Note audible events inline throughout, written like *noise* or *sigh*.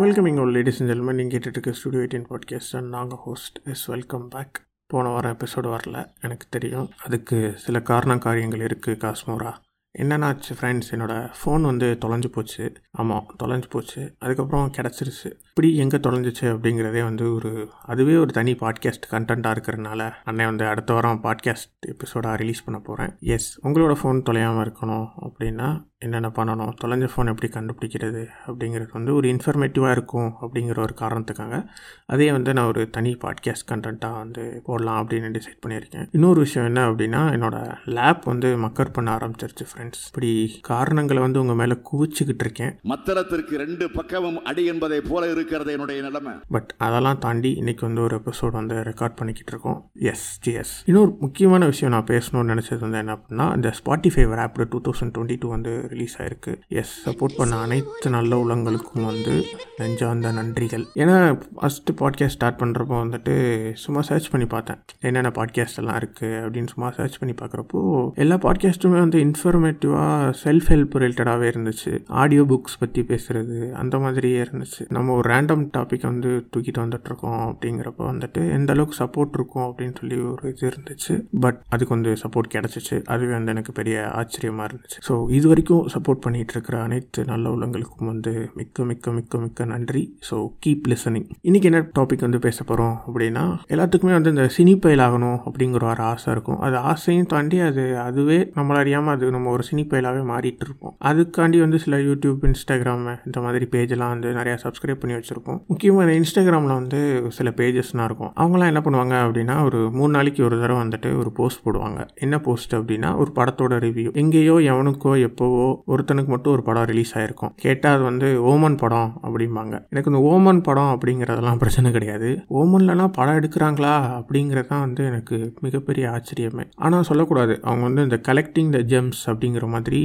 Welcoming all ladies and gentlemen நீங்கள் கேட்டுட்டு இருக்க ஸ்டுடியோ எயிட்டின் பாட்காஸ்ட் அண்ட் நாங்கள் ஹோஸ்ட் எஸ் வெல்கம் பேக் போன வாரம் எபிசோடு வரல எனக்கு தெரியும். அதுக்கு சில காரண காரியங்கள் இருக்குது காஸ்மோரா. என்னென்னாச்சு ஃப்ரெண்ட்ஸ் என்னோடய ஃபோன் வந்து தொலைஞ்சு போச்சு. ஆமாம் தொலைஞ்சு போச்சு. அதுக்கப்புறம் கிடச்சிருச்சு. இப்படி எங்கே தொலைஞ்சிச்சு அப்படிங்கிறதே வந்து ஒரு அதுவே ஒரு தனி பாட்காஸ்ட் கண்டென்ட்டாக இருக்கிறனால அண்ணன் வந்து அடுத்த வாரம் பாட்காஸ்ட் எபிசோடாக ரிலீஸ் பண்ண போகிறேன் எஸ் உங்களோட ஃபோன் தொலையாமல் இருக்கணும் அப்படின்னா என்னென்ன பண்ணணும் தொலைஞ்ச ஃபோன் எப்படி கண்டுபிடிக்கிறது அப்படிங்கிறது வந்து ஒரு இன்ஃபர்மேட்டிவாக இருக்கும் அப்படிங்கிற ஒரு காரணத்துக்காக அதே வந்து நான் ஒரு தனி பாட்காஸ்ட் கண்டென்ட்டாக வந்து போடலாம் அப்படின்னு டிசைட் பண்ணியிருக்கேன். இன்னொரு விஷயம் என்ன அப்படின்னா என்னோடய லேப் வந்து மக்கர் பண்ண ஆரம்பிச்சிருச்சு ஃப்ரெண்ட்ஸ் இப்படி காரணங்களை வந்து உங்கள் மேலே குவிச்சுக்கிட்டு இருக்கேன். மத்தளத்திற்கு ரெண்டு பக்கமும் அடி என்பதை போல இருக்கிறது என்னுடைய நிலைமை. பட் அதெல்லாம் தாண்டி இன்னைக்கு வந்து ஒரு எபிசோட் வந்து ரெக்கார்ட் பண்ணிக்கிட்டு இருக்கோம். எஸ் ஜிஎஸ் இன்னொரு முக்கியமான விஷயம் நான் பேசணும்னு நினச்சது வந்து என்ன அப்படின்னா இந்த Spotify app two thousand twenty two வந்து ரிலீஸ் ஆயிருக்கு. எஸ் சப்போர்ட் பண்ண அனைத்து நல்ல உள்ளங்களுக்கும் வந்து நெஞ்சார்ந்த நன்றிகள். ஏன்னா ஃபஸ்ட்டு பாட்காஸ்ட் ஸ்டார்ட் பண்ணுறப்போ வந்துட்டு சும்மா சர்ச் பண்ணி பார்த்தேன். என்னென்ன பாட்காஸ்ட் எல்லாம் இருக்குது அப்படின்னு சும்மா சர்ச் பண்ணி பார்க்குறப்போ எல்லா பாட்காஸ்ட்டுமே வந்து இன்ஃபர்மேட்டிவாக செல்ஃப் ஹெல்ப் ரிலேட்டடாகவே இருந்துச்சு. ஆடியோ புக்ஸ் பற்றி பேசுகிறது அந்த மாதிரியே இருந்துச்சு. நம்ம ஒரு ரேண்டம் டாபிக் வந்து தூக்கிட்டு வந்துட்டுருக்கோம் அப்படிங்கிறப்ப வந்துட்டு எந்த அளவுக்கு சப்போர்ட் இருக்கும் அப்படின்னு சொல்லி ஒரு இது இருந்துச்சு. பட் அதுக்கு வந்து சப்போர்ட் கிடச்சிச்சு. அதுவே வந்து எனக்கு பெரிய ஆச்சரியமாக இருந்துச்சு. ஸோ இது வரைக்கும் சப்போர்ட் பண்ணிகிட்டு இருக்கிற அனைத்து நல்ல உள்ளங்களுக்கும் வந்து மிக்க மிக்க மிக்க மிக்க நன்றி. ஸோ கீப் லிசனிங் இன்றைக்கி என்ன டாபிக் வந்து பேச போகிறோம் அப்படின்னா எல்லாத்துக்குமே வந்து இந்த சினி பயல் ஆகணும் அப்படிங்கிற ஒரு ஆசை இருக்கும். அது ஆசையும் தாண்டி அது அதுவே நம்மள அறியாமல் அது நம்ம ஒரு சினி பயலாகவே மாறிட்டு இருப்போம். அதுக்காண்டி வந்து சில யூடியூப் இன்ஸ்டாகிராம் இந்த மாதிரி பேஜெல்லாம் வந்து நிறையா சப்ஸ்கிரைப் பண்ணி வச்சுருப்போம் முக்கியமாக இந்த இன்ஸ்டாகிராமில் வந்து சில பேஜஸ்லாம் இருக்கும். அவங்களாம் என்ன பண்ணுவாங்க அப்படின்னா ஒரு மூணு நாளைக்கு ஒரு தடவை வந்துட்டு ஒரு போஸ்ட் போடுவாங்க. என்ன போஸ்ட் அப்படின்னா ஒரு படத்தோட ரிவ்யூ எங்கேயோ எவனுக்கோ எப்போவோ ஒருத்தனுக்கு மட்டும் ஒரு படம் ரிலீஸ் ஆயிருக்கும். கேட்டால் அது வந்து ஓமன் படம் அப்படிம்பாங்க. எனக்கு இந்த ஓமன் படம் அப்படிங்கிறதெல்லாம் பிரச்சனை கிடையாது. ஓமன்லலாம் படம் எடுக்கிறாங்களா அப்படிங்கிறது தான் வந்து எனக்கு மிகப்பெரிய ஆச்சரியமே. ஆனால் சொல்லக்கூடாது. அவங்க வந்து இந்த கலெக்டிங் த ஜெம்ஸ் அப்படிங்கிற மாதிரி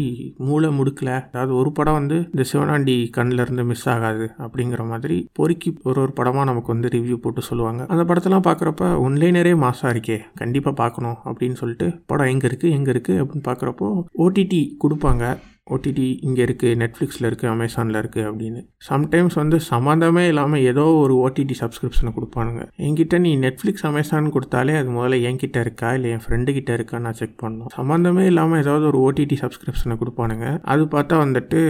மூளை முடுக்கல. அதாவது ஒரு படம் வந்து இந்த சிவனாண்டி கண்ணில் இருந்து மிஸ் ஆகாது அப்படிங்கிற மாதிரி பொறுக்கி ஒரு ஒரு படமாக நமக்கு வந்து ரிவ்யூ போட்டு சொல்லுவாங்க. அந்த படத்தெல்லாம் பார்க்குறப்ப ஒன்லைனரே மாசாக இருக்கே. கண்டிப்பாக பார்க்கணும் அப்படின்னு சொல்லிட்டு படம் எங்கே இருக்குது எங்கே இருக்குது அப்படின்னு பார்க்குறப்போ ஓடிடி கொடுப்பாங்க. ஓடிடி இங்கே இருக்குது நெட்ஃப்ளிக்ஸில் இருக்குது அமேசானில் இருக்குது அப்படின்னு. சம்டைம்ஸ் வந்து சம்மந்தமே இல்லாமல் ஏதோ ஒரு ஓடிடி சப்ஸ்கிரிப்ஷனை கொடுப்பானுங்க. என்கிட்ட நீ நெட்ஃப்ளிக்ஸ் அமேசான் கொடுத்தாலே அது முதல்ல என்கிட்ட இருக்கா? இல்லை என் ஃப்ரெண்டு கிட்ட இருக்கா நான் செக் பண்ணணும். சம்மந்தமே இல்லாமல் ஏதாவது ஒரு ஓடிடி சப்ஸ்கிரிப்ஷனை கொடுப்பானுங்க. அது பார்த்தா வந்துட்டு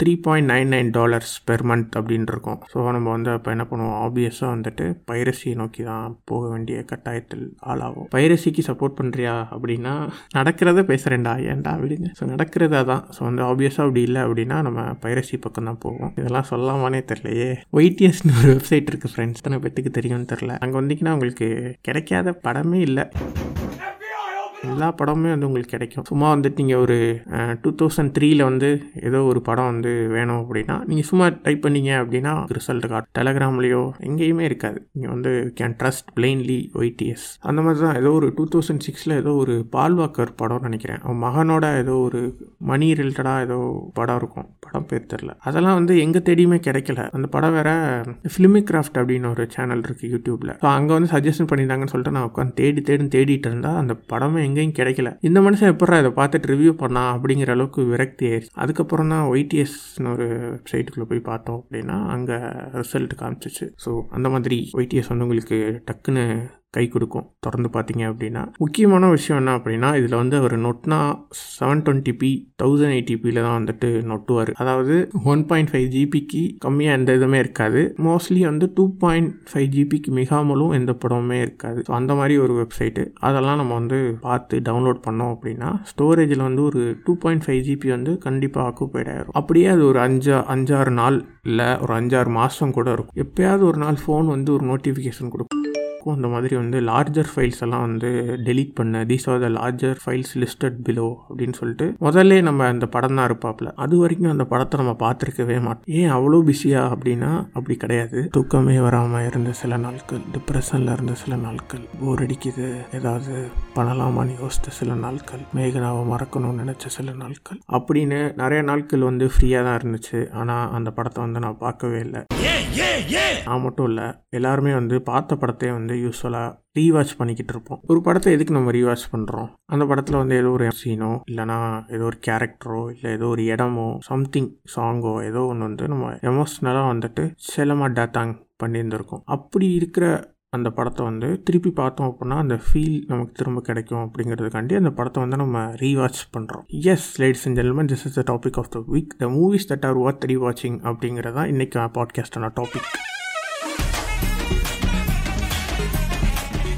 three point nine nine dollars per month அப்படின்னு இருக்கும் ஸோ நம்ம வந்து அப்போ என்ன பண்ணுவோம்? ஆப்வியஸாக வந்துட்டு பைரசியை நோக்கி தான் போக வேண்டிய கட்டாயத்தில் ஆளாகும் பைரசிக்கு சப்போர்ட் பண்ணுறியா அப்படின்னா நடக்கிறத பேசுகிறேன்டா ஏன்டா விடுங்க ஸோ நடக்கிறதா தான். ஸோ வந்து ஆப்வியஸாக அப்படி இல்லை அப்படின்னா நம்ம பைரசி பக்கம் தான் போவோம். இதெல்லாம் சொல்லாமானே தெரிலையே ஒய்டிஎஸ்னு ஒரு வெப்சைட் இருக்குது ஃப்ரெண்ட்ஸ் தானே பேத்துக்கு தெரியும்னு தெரில அங்கே வந்தீங்கன்னா உங்களுக்கு கிடைக்காத படமே இல்லை. எல்லா படமுமே வந்து உங்களுக்கு கிடைக்கும். சும்மா வந்துட்டு நீங்கள் ஒரு டூ தௌசண்ட் த்ரீயில் வந்து ஏதோ ஒரு படம் வந்து வேணும் அப்படின்னா நீங்கள் சும்மா டைப் பண்ணீங்க அப்படின்னா ரிசல்ட் கார்டு டெலகிராம்லேயோ எங்கேயுமே இருக்காது. நீங்கள் வந்து கேன் ட்ரஸ்ட் பிளெயின்லி ஒய்டிஎஸ் அந்த மாதிரி தான் ஏதோ ஒரு டூ தௌசண்ட் சிக்ஸில் ஏதோ ஒரு பால்வாக்கர் படம்னு நினைக்கிறேன். அவன் மகனோட ஏதோ ஒரு மணி ரிலேட்டடாக ஏதோ படம் இருக்கும். படம் பேர் தெரில அதெல்லாம் வந்து எங்கே தேடியுமே கிடைக்கல. அந்த படம் வேற ஃபிலிமி கிராஃப்ட் அப்படின்னு ஒரு சேனல் இருக்குது யூடியூப்பில் ஸோ அங்கே வந்து சஜஷன் பண்ணியிருந்தாங்கன்னு சொல்லிட்டு நான் உட்காந்து தேடி தேடி தேடிட்டு இருந்தால் அந்த படமே எங்கேயும் கிடைக்கல. இந்த மனுஷன் எப்படா இதை பார்த்துட்டு ரிவ்யூ பண்ணா அப்படிங்கிற அளவுக்கு விரக்தி ஆயிடுச்சு. அதுக்கப்புறம் தான் ஒய்டிஎஸ்னு ஒரு வெப்சைட்டுக்குள்ளே போய் பார்த்தோம் அப்படின்னா அங்கே ரிசல்ட் காமிச்சிச்சு. ஸோ அந்த மாதிரி ஒய்டிஎஸ் வந்து உங்களுக்கு டக்குன்னு கை கொடுக்கும். திறந்து பார்த்தீங்க அப்படின்னா முக்கியமான விஷயம் என்ன அப்படின்னா இதில் வந்து அவர் நொட்னா செவன் டுவெண்ட்டி பி தௌசண்ட் எயிட்டிபியில் தான் வந்துட்டு நொட்டுவார். அதாவது ஒன் பாயிண்ட் ஃபைவ் ஜிபிக்கு கம்மியாக எந்த இதுவுமே இருக்காது. மோஸ்ட்லி வந்து டூ பாயிண்ட் ஃபைவ் ஜிபிக்கு மிகாமலும் எந்த படமுமே இருக்காது. ஸோ அந்த மாதிரி ஒரு வெப்சைட்டு அதெல்லாம் நம்ம வந்து பார்த்து டவுன்லோட் பண்ணோம் அப்படின்னா ஸ்டோரேஜில் வந்து ஒரு டூ பாயிண்ட் ஃபைவ் ஜிபி வந்து கண்டிப்பாக ஆக்குப்பைட் ஆயிரும். அப்படியே அது ஒரு அஞ்சா அஞ்சாறு நாள் இல்லை ஒரு அஞ்சாறு மாதம் கூட இருக்கும். எப்பயாவது ஒரு நாள் ஃபோன் வந்து ஒரு நோட்டிஃபிகேஷன் கொடுக்கும். இருக்கும் இந்த மாதிரி வந்து லார்ஜர் ஃபைல்ஸ் எல்லாம் வந்து டெலீட் பண்ண. These are the larger files listed below அப்படின்னு சொல்லிட்டு முதல்ல நம்ம அந்த படம் தான் இருப்பாப்ல அது வரைக்கும் அந்த படத்தை நம்ம பார்த்துருக்கவே மாட்டோம். ஏன் அவ்வளோ பிஸியா அப்படின்னா அப்படி கிடையாது. தூக்கமே வராமல் இருந்த சில நாட்கள் டிப்ரெஷனில் இருந்த சில நாட்கள் போர் அடிக்குது. ஏதாவது பண்ணலாமான்னு யோசித்த சில நாட்கள் மேகனாவை மறக்கணும்னு நினச்ச சில நாட்கள். அப்படின்னு நிறைய நாட்கள் வந்து ஃப்ரீயாக தான் இருந்துச்சு. ஆனால் அந்த படத்தை வந்து நான் பார்க்கவே இல்லை. நான் மட்டும் இல்லை எல்லாருமே வந்து பார்த்த படத்தையே வந்து யூஸ்வலாக ரீவாச் பண்ணிக்கிட்டு இருப்போம். ஒரு படத்தை எதுக்கு நம்ம ரீவாச் பண்ணுறோம் அந்த படத்தில் வந்து ஏதோ ஒரு சீனோ இல்லைனா ஏதோ ஒரு கேரக்டரோ இல்லை ஏதோ ஒரு இடமோ சம்திங் சாங்கோ ஏதோ ஒன்று வந்து நம்ம எமோஷ்னலாக வந்துட்டு செலமா டேத்தாங் பண்ணியிருந்திருக்கோம். அப்படி இருக்கிற அந்த படத்தை வந்து திருப்பி பார்த்தோம் அப்படின்னா அந்த ஃபீல் நமக்கு திரும்ப கிடைக்கும் அப்படிங்கிறதுக்காண்டி அந்த படத்தை வந்து நம்ம ரீவாச் பண்ணுறோம் yes ladies and ஜென்மன் this is the topic of the week the movies that are worth rewatching அப்படிங்கிறதான் இன்றைக்கி பாட்காஸ்டான டாபிக்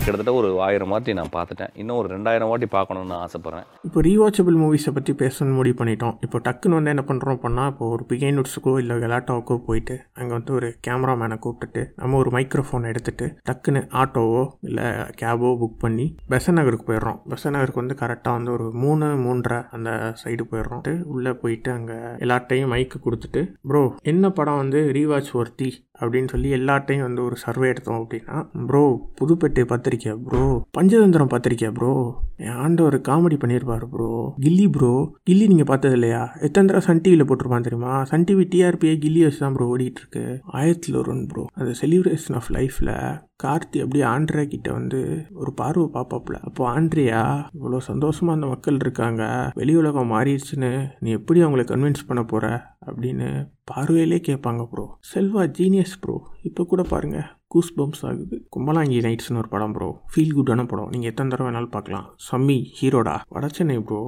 கிட்டத்தட்ட ஒரு ஆயிரம் வாட்டி நான் பார்த்துட்டேன். இன்னும் ஒரு ரெண்டாயிரம் வாட்டி பார்க்கணுன்னு ஆசைப்பட்றேன். இப்போ ரீவாச்சபிள் மூவிஸை பற்றி பேசணும்னு முடிவு பண்ணிட்டோம். இப்போ டக்குன்னு வந்து என்ன பண்ணுறோம் அப்படின்னா இப்போ ஒரு பிகைனுட்ஸுக்கோ இல்லை கலாட்டாவுக்கோ போயிட்டு அங்கே வந்து ஒரு கேமராமேனை கூப்பிட்டுட்டு நம்ம ஒரு மைக்ரோஃபோன் எடுத்துட்டு டக்குன்னு ஆட்டோவோ இல்லை கேபோ புக் பண்ணி பெசன் நகருக்கு போயிடுறோம். பெசன் நகருக்கு வந்து கரெக்டாக வந்து ஒரு மூணு மூன்றரை அந்த சைடு போயிடுறோம் உள்ளே போயிட்டு அங்கே எல்லார்ட்டையும் மைக்கு கொடுத்துட்டு ப்ரோ என்ன படம் வந்து ரீவாச் ஒர்த்தி அப்படின்னு சொல்லி எல்லாட்டையும் வந்து ஒரு சர்வே எடுத்தோம் அப்படின்னா ப்ரோ புதுப்பேட்டை பத்திரிக்கை ப்ரோ பஞ்சதந்திரம் பார்த்துருக்கியா ப்ரோ என் ஆண்டவர் காமெடி பண்ணியிருப்பாரு ப்ரோ கில்லி ப்ரோ கில்லி நீங்கள் பார்த்தது இல்லையா எத்தனை தடவை சன் டிவியில் போட்டிருப்பான் தெரியுமா? சன் டிவி டிஆர்பியை கில்லி வச்சு தான் ப்ரோ ஓடிட்டு இருக்கு ஆயிரத்தில் ஒரு ப்ரோ அந்த செலிப்ரேஷன் ஆஃப் லைஃப்பில் கார்த்தி அப்படியே ஆண்ட்ரியா கிட்ட வந்து ஒரு பார்வை பாப்பாப்புல அப்போ ஆண்ட்ரியா இவ்வளோ சந்தோஷமா அந்த மக்கள் இருக்காங்க. வெளி உலகம் மாறிடுச்சுன்னு நீ எப்படி அவங்கள கன்வின்ஸ் பண்ண போற? அப்படின்னு பார்வையிலே கேட்பாங்க ப்ரோ செல்வா ஜீனியஸ் ப்ரோ இப்போ கூட பாருங்க. கூஸ் பம்ப்ஸ் ஆகுது. கும்பலாங்கி நைட்ஸ்னு ஒரு படம் ப்ரோ ஃபீல் குட்டான படம். நீங்கள் எத்தனை தடவை வேணாலும் பார்க்கலாம். சம்மி ஹீரோடா வடச்சென்னை ப்ரோ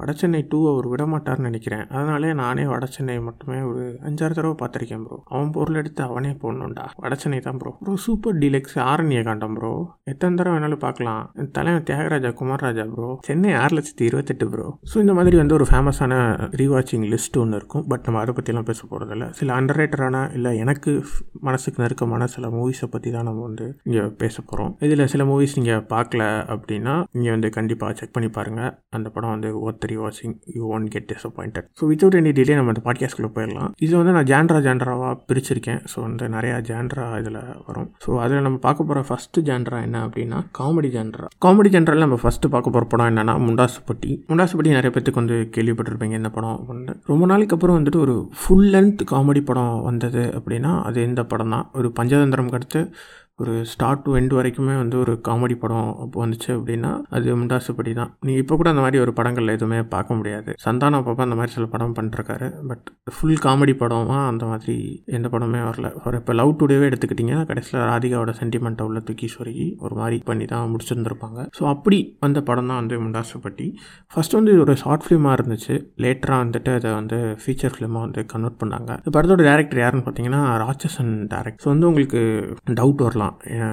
வடச்சென்னை டூ அவர் விடமாட்டார்னு நினைக்கிறேன். அதனாலே நானே வடச்சென்னை மட்டுமே ஒரு அஞ்சாறு தடவை பார்த்துருக்கேன் ப்ரோ அவன் பொருள் எடுத்து அவனே போடணும்டா. வடச்சென்னை தான் bro bro super deluxe Aaranya Kaandam bro எத்தனை தடவை வேணாலும் பார்க்கலாம். தலைவன் தியாகராஜா குமார்ராஜா ப்ரோ சென்னை ஆறு லட்சத்தி இருபத்தெட்டு ப்ரோ ஸோ இந்த மாதிரி வந்து ஒரு ஃபேமஸான ரீவாச்சிங் லிஸ்ட் ஒன்று இருக்கும். பட் நம்ம அதை பற்றிலாம் பேச போகிறதில்ல சில அண்டர்ரேட்டரான இல்லை எனக்கு மனசுக்கு நெருக்கமான சில மூவிஸை பற்றி தான் நம்ம வந்து இங்கே பேச போகிறோம் இதில் சில மூவிஸ் நீங்கள் பார்க்கல அப்படின்னா நீங்கள் வந்து கண்டிப்பாக செக் பண்ணி பாருங்கள் அந்த படம் வந்து ஒருத்தர் வாட்சிங் you one get disappointed so without any delay நம்ம அந்த பாட்காஸ்ட்குள்ளே போயிடலாம். இது வந்து நான் ஜான்ரா ஜான்ராவாக பிரிச்சிருக்கேன். ஸோ வந்து நிறையா ஜான்ரா இதில் வரும். ஸோ அதில் நம்ம பார்க்க போகிற ஃபஸ்ட்டு ஜான்ரா என்ன அப்படின்னா காமெடி ஜான்ரா. காமெடி ஜான்ராவில் நம்ம ஃபஸ்ட்டு பார்க்க போகிற படம் என்னன்னா முண்டாசுப்பட்டி முண்டாசுப்பட்டி நிறைய பேத்துக்கு வந்து கேள்விப்பட்டிருப்பீங்க இந்த படம் அப்படின்னு. ரொம்ப நாளைக்கு அப்புறம் வந்துட்டு ஒரு ஃபுல் லென்த் காமெடி படம் வந்தது அப்படின்னா அது இந்த படம் தான் ஒரு பஞ்சதந்திரம் அடுத்து ஒரு ஸ்டார்ட் டு எண்ட் வரைக்குமே வந்து ஒரு காமெடி படம் அப்போ வந்துச்சு அப்படின்னா அது முண்டாசுப்படி தான். நீங்கள் இப்போ கூட அந்த மாதிரி ஒரு படங்கள் எதுவுமே பார்க்க முடியாது. சந்தானம் பாப்பா அந்த மாதிரி சில படம் பண்ணிருக்காரு. பட் ஃபுல் காமெடி படமாக அந்த மாதிரி எந்த படமே வரல. ஒரு இப்போ லவ் டுடேவே எடுத்துக்கிட்டிங்கன்னா கடைசியில் ராதிகாவோட சென்டிமெண்ட்டை உள்ள தூக்கி சொருகி ஒரு மாதிரி பண்ணி தான் முடிச்சிருந்துருப்பாங்க. ஸோ அப்படி வந்த படம் தான் வந்து முண்டாசுப்பட்டி ஃபர்ஸ்ட் வந்து இது ஒரு ஷார்ட் ஃபிலிமாக இருந்துச்சு. லேட்டராக வந்துட்டு அதை வந்து ஃபீச்சர் ஃபிலிமாக வந்து கன்வெர்ட் பண்ணாங்க. இந்த படத்தோட டேரக்டர் யாருன்னு பார்த்தீங்கன்னா ராட்சசன் டேரக்ட் ஸோ வந்து உங்களுக்கு டவுட் வரலாம்.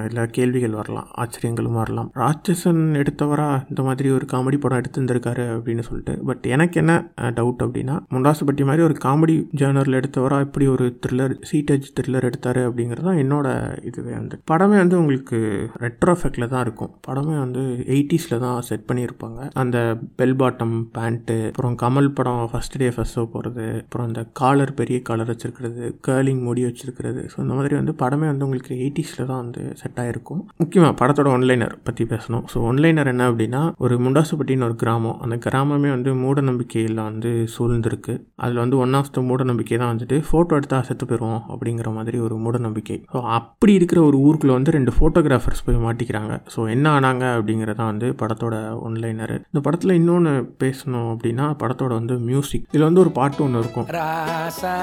இல்லை கேள்விகள் வரலாம் ஆச்சரியங்களும் வரலாம். ராட்சசன் எடுத்தவரா இந்த மாதிரி ஒரு காமெடி படம் எடுத்திருந்திருக்காரு அப்படின்னு சொல்லிட்டு. பட் எனக்கு என்ன டவுட் அப்படின்னா முண்டாசுப்பட்டி மாதிரி ஒரு காமெடி ஜேர்னரில் எடுத்தவரா இப்படி ஒரு த்ரில்லர் சீட்டேஜ் த்ரில்லர் எடுத்தாரு அப்படிங்கிறது தான் என்னோட இதுவே வந்து. படமே வந்து உங்களுக்கு ரெட்ரோ எஃபெக்டில் தான் இருக்கும். படமே வந்து எயிட்டிஸில் தான் செட் பண்ணியிருப்பாங்க. அந்த பெல் பாட்டம் பேண்ட்டு அப்புறம் கமல் படம் ஃபஸ்ட் டே ஃபஸ்ட் ஷோ போகிறது அப்புறம் அந்த காலர் பெரிய காலர் வச்சுருக்கிறது கேர்லிங் முடி வச்சுருக்கிறது. ஸோ இந்த மாதிரி வந்து படமே வந்து உங்களுக்கு எயிட்டிஸில் தான் வந்து செட் ஆகிருக்கும் முக்கியமாக படத்தோட ஒன்லைனர் பற்றி பேசணும். ஸோ ஒன்லைனர் என்ன அப்படின்னா ஒரு முண்டாசுப்பட்டின்னு ஒரு கிராமம். அந்த கிராமமே வந்து மூட நம்பிக்கையில் வந்து சூழ்ந்திருக்கு. அதில் வந்து ஒன் ஆஃப் த மூட நம்பிக்கை தான் வந்துட்டு ஃபோட்டோ எடுத்தால் செத்து போயிடுவோம் அப்படிங்கிற மாதிரி ஒரு மூட நம்பிக்கை. ஸோ அப்படி இருக்கிற ஒரு ஊருக்குள்ளே வந்து ரெண்டு ஃபோட்டோகிராஃபர்ஸ் போய் மாட்டிக்கிறாங்க. ஸோ என்ன ஆனாங்க அப்படிங்கிறதான் வந்து படத்தோட ஒன்லைனர் இந்த படத்தில் இன்னொன்று பேசணும் அப்படின்னா படத்தோட வந்து மியூசிக் இதில் வந்து ஒரு பாட்டு ஒன்று இருக்கும். ராசா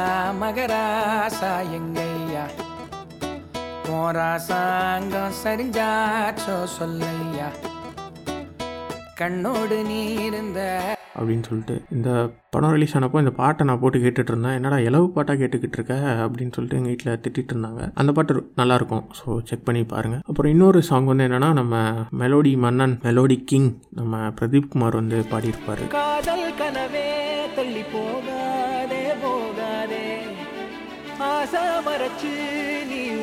மகராசா எங்கையா போராசாங்கம் சரிஞ்சாச்சோ சொல்லையா? கண்ணோடு நீ இருந்த அப்படின்னு சொல்லிட்டு இந்த படம் ரிலீஸ் ஆனப்போ இந்த பாட்டை நான் போட்டு கேட்டுட்டு இருந்தேன் என்னடா இலவு பாட்டாக கேட்டுக்கிட்டு இருக்க? அப்படின்னு சொல்லிட்டு எங்கள் வீட்டில் திட்டிட்டு இருந்தாங்க அந்த பாட்டு நல்லாயிருக்கும். ஸோ செக் பண்ணி பாருங்கள் அப்புறம் இன்னொரு சாங் வந்து என்னென்னா நம்ம மெலோடி மன்னன் மெலோடி கிங் நம்ம பிரதீப் குமார் வந்து பாடியிருப்பார். காதல் கனவே தள்ளி போகாதே போகாதே. ஆசை மறைச்சு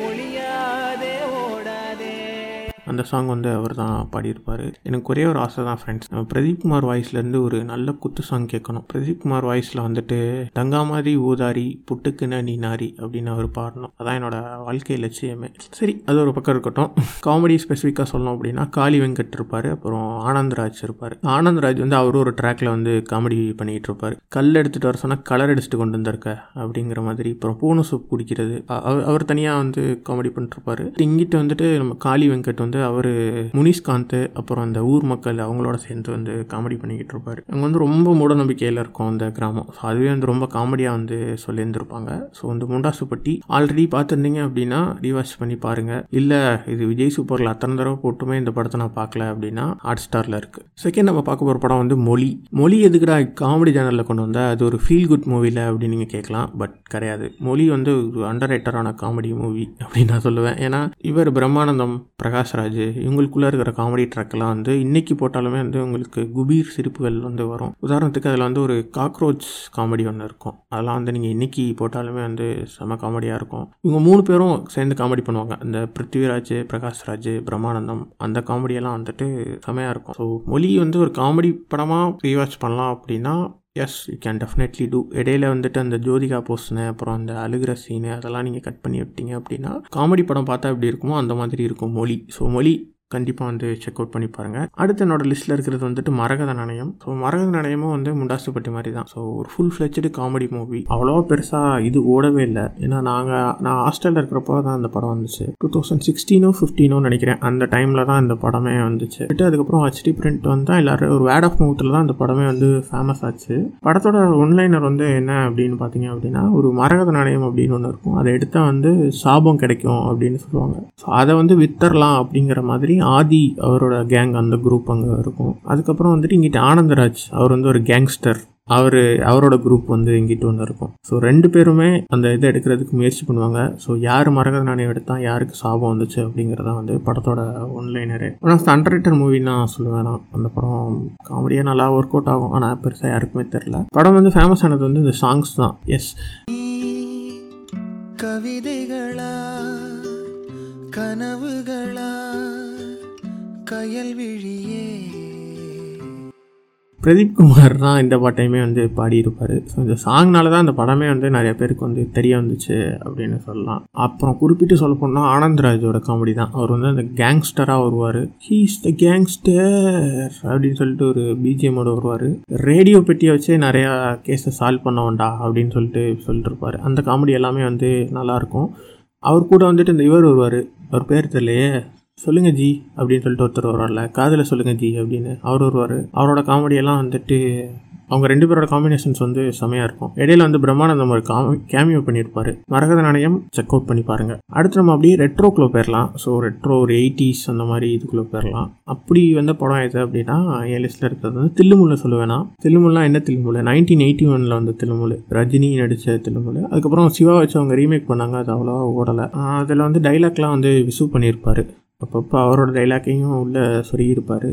நீ ஒளியாதே ஓடாதே அந்த சாங் வந்து அவர் தான் பாடியிருப்பார். எனக்கு ஒரே ஒரு ஆசை தான் ஃப்ரெண்ட்ஸ் நம்ம பிரதீப் குமார் வாய்ஸ்லேருந்து ஒரு நல்ல குத்து சாங் கேட்கணும். பிரதீப் குமார் வாய்ஸில் வந்துட்டு தங்கா மாதிரி ஊதாரி புட்டுக்குன்னு நீ நாரி அப்படின்னு அவர் பாடணும். அதான் என்னோட வாழ்க்கை லட்சியமே. சரி அது ஒரு பக்கம் இருக்கட்டும். காமெடி ஸ்பெசிஃபிக்காக சொல்லணும் அப்படின்னா காளி வெங்கட் இருப்பார் அப்புறம் ஆனந்த்ராஜ் இருப்பார். ஆனந்த்ராஜ் வந்து அவரும் ஒரு ட்ராக்ல வந்து காமெடி பண்ணிகிட்டு இருப்பார். கல் எடுத்துகிட்டு வர சொன்னால் கலர் அடிச்சுட்டு கொண்டு வந்திருக்க அப்படிங்கிற மாதிரி. அப்புறம் பூனை சூப் குடிக்கிறது. அவர் அவர் தனியாக வந்து காமெடி பண்ணிட்டுருப்பார் இங்கிட்ட வந்துட்டு நம்ம காளி வெங்கட் வந்து வந்து அவர் முனிஷ்காந்த் அப்புறம் அந்த ஊர் மக்கள் அவங்களோட சேர்ந்து வந்து காமெடி பண்ணிக்கிட்டு இருப்பார். அங்கே வந்து ரொம்ப மூட நம்பிக்கையில் இருக்கும் அந்த கிராமம். ஸோ அதுவே வந்து ரொம்ப காமெடியாக வந்து சொல்லியிருந்திருப்பாங்க. ஸோ வந்து முண்டாசுப்பட்டி ஆல்ரெடி பார்த்துருந்தீங்க அப்படின்னா ரீவாச் பண்ணி பாருங்கள் இல்லை இது விஜய் சூப்பரில் அத்தனை தடவை போட்டுமே இந்த படத்தை நான் பார்க்கல அப்படின்னா ஹாட் ஸ்டாரில் இருக்குது செகண்ட் நம்ம பார்க்க போகிற படம் வந்து மொழி. மொழி எதுக்குடா காமெடி ஜேனலில் கொண்டு வந்தால் அது ஒரு ஃபீல் குட் மூவியில் அப்படின்னு நீங்கள் கேட்கலாம் பட் கிடையாது. மொழி வந்து ஒரு அண்டர் ரேட்டரான காமெடி மூவி அப்படின்னு நான் சொல்லுவேன். ஏன்னா இவர் பிரம்மானந்தம் பிரகாஷ்ராஜ் இவங்களுக்குள்ளே இருக்கிற காமெடி ட்ராக்கெல்லாம் வந்து இன்றைக்கி போட்டாலுமே வந்து உங்களுக்கு குபீர் சிரிப்புகள் வந்து வரும். உதாரணத்துக்கு அதில் வந்து ஒரு காக்ரோச் காமெடி ஒன்று இருக்கும். அதெல்லாம் வந்து நீங்கள் இன்றைக்கி போட்டாலுமே வந்து செம காமெடியாக இருக்கும். இவங்க மூணு பேரும் சேர்ந்து காமெடி பண்ணுவாங்க. இந்த பிருத்திவிராஜ் பிரகாஷ்ராஜ் பிரம்மானந்தம் அந்த காமெடியெல்லாம் வந்துட்டு செமையாக இருக்கும். ஸோ மொழி வந்து ஒரு காமெடி படமாக ரீவாச் பண்ணலாம் அப்படின்னா yes you can definitely do இடையில வந்துட்டு அந்த ஜோதிகா போஸ்னு அப்புறம் அந்த அழுகிற சீனு அதெல்லாம் நீங்கள் கட் பண்ணி விட்டீங்க அப்படின்னா காமெடி படம் பார்த்தா எப்படி இருக்குமோ அந்த மாதிரி இருக்கும் மொழி. ஸோ மொழி கண்டிப்பாக வந்து செக் அவுட் பண்ணி பாருங்கள் அடுத்து என்னோட லிஸ்ட்டில் இருக்கிறது வந்துட்டு மரகத நாணயம். ஸோ மரகத நாணயமும் வந்து முண்டாசுப்பட்டி மாதிரி தான். ஸோ ஒரு ஃபுல் ஃப்ளெச்சடு காமெடி மூவி அவ்வளோவா பெருசாக இது ஓடவே இல்லை. ஏன்னா நாங்கள் நான் ஹாஸ்டலில் இருக்கிறப்போ தான் அந்த படம் வந்துச்சு. டூ தௌசண்ட் சிக்ஸ்டீனோ ஃபிஃப்டீனோ நினைக்கிறேன். அந்த டைமில் தான் இந்த படமே வந்துச்சு. விட்டு அதுக்கப்புறம் ஹெச்டி பிரிண்ட் வந்தால் எல்லாரும் ஒரு வேர்ட் ஆஃப் மவுத்தில் தான் அந்த படமே வந்து ஃபேமஸ் ஆச்சு. படத்தோட ஒன்லைனர் வந்து என்ன அப்படின்னு பார்த்தீங்க அப்படின்னா ஒரு மரகத நாணயம் அப்படின்னு ஒன்று இருக்கும். அதை எடுத்தால் வந்து சாபம் கிடைக்கும் அப்படின்னு சொல்லுவாங்க. ஸோ அதை வந்து வித்தரலாம் அப்படிங்கிற மாதிரி ஆதி அவரோட கேங் அந்த குரூப் அங்கே இருக்கும். அதுக்கப்புறம் வந்துட்டு இங்கிட்ட ஆனந்தராஜ் அவர் வந்து ஒரு கேங்ஸ்டர் அவர் அவரோட குரூப் வந்து இங்கிட்டு ஒன்று இருக்கும். ஸோ ரெண்டு பேருமே அந்த இதை எடுக்கிறதுக்கு முயற்சி பண்ணுவாங்க. ஸோ யார் மரகத நாணயம் எடுத்தால் யாருக்கு சாபம் வந்துச்சு அப்படிங்கிறதான் வந்து படத்தோட ஒன்லைனரு ஆனால் அண்டர் மூவின்னு நான் சொல்லுவேன் நான். அந்த படம் காமெடியாக நல்லா ஒர்க் அவுட் ஆகும். ஆனால் பெருசாக யாருக்குமே தெரில படம் வந்து ஃபேமஸ் ஆனது வந்து இந்த சாங்ஸ் தான். எஸ் கவிதைகளா கனவுகளா கயல் விழியே. பிரதீப் குமார் தான் இந்த பாட்டையுமே வந்து பாடியிருப்பார். ஸோ இந்த சாங்னால தான் அந்த படமே வந்து நிறைய பேருக்கு வந்து தெரிய வந்துச்சு அப்படின்னு சொல்லலாம். அப்புறம் குறிப்பிட்டு சொல்ல போனால் ஆனந்த்ராஜோட காமெடி தான். அவர் வந்து அந்த கேங்ஸ்டராக வருவார். ஹீஸ் த கேங்ஸ்டர் அப்படின்னு சொல்லிட்டு ஒரு பிஜிஎம்மோட வருவார். ரேடியோ பெட்டியை வச்சே நிறையா கேஸை சால்வ் பண்ண அப்படின்னு சொல்லிட்டு சொல்லிட்டு இருப்பார் அந்த காமெடி எல்லாமே வந்து நல்லாயிருக்கும் அவர் கூட வந்துட்டு இந்த இவர் வருவார். அவர் பேர் தெரியலையே. சொல்லுங்க ஜி அப்படின்னு சொல்லிட்டு ஒருத்தர் வருவார்ல காதில் சொல்லுங்க ஜி அப்படின்னு. அவர் வருவார். அவரோட காமெடியெல்லாம் வந்துட்டு அவங்க ரெண்டு பேரோட காம்பினேஷன்ஸ் வந்து செமையாக இருக்கும். இடையில வந்து பிரம்மானந்தம் ஒரு காமி கேமியோ பண்ணியிருப்பார் மரகத நாணயம் செக் அவுட் பண்ணி பாருங்க. அடுத்து நம்ம அப்படியே ரெட்ரோக்குள்ளே போயிடலாம் ஸோ ரெட்ரோ ஒரு எயிட்டிஸ் அந்த மாதிரி இதுக்குள்ளே போயிடலாம் அப்படி வந்த படம் எது அப்படின்னா என் லிஸ்ட்டில் இருக்கிறது வந்து தில்லுமுல்ல சொல்லுவேனா தில்லுமுல்லாம் என்ன தில்லுமுல்ல நைன்டீன் எயிட்டி ஒனில் வந்து தில்லுமுல் ரஜினி நடித்த தில்லுமுல் அதுக்கப்புறம் சிவா வச்சு அவங்க ரீமேக் பண்ணாங்க அது அவ்வளோவா ஓடலை. அதில் வந்து டைலாக்லாம் வந்து விசு பண்ணியிருப்பார் அப்பப்போ அவரோட டைலாக்கையும் உள்ள சொருகியிருப்பார்.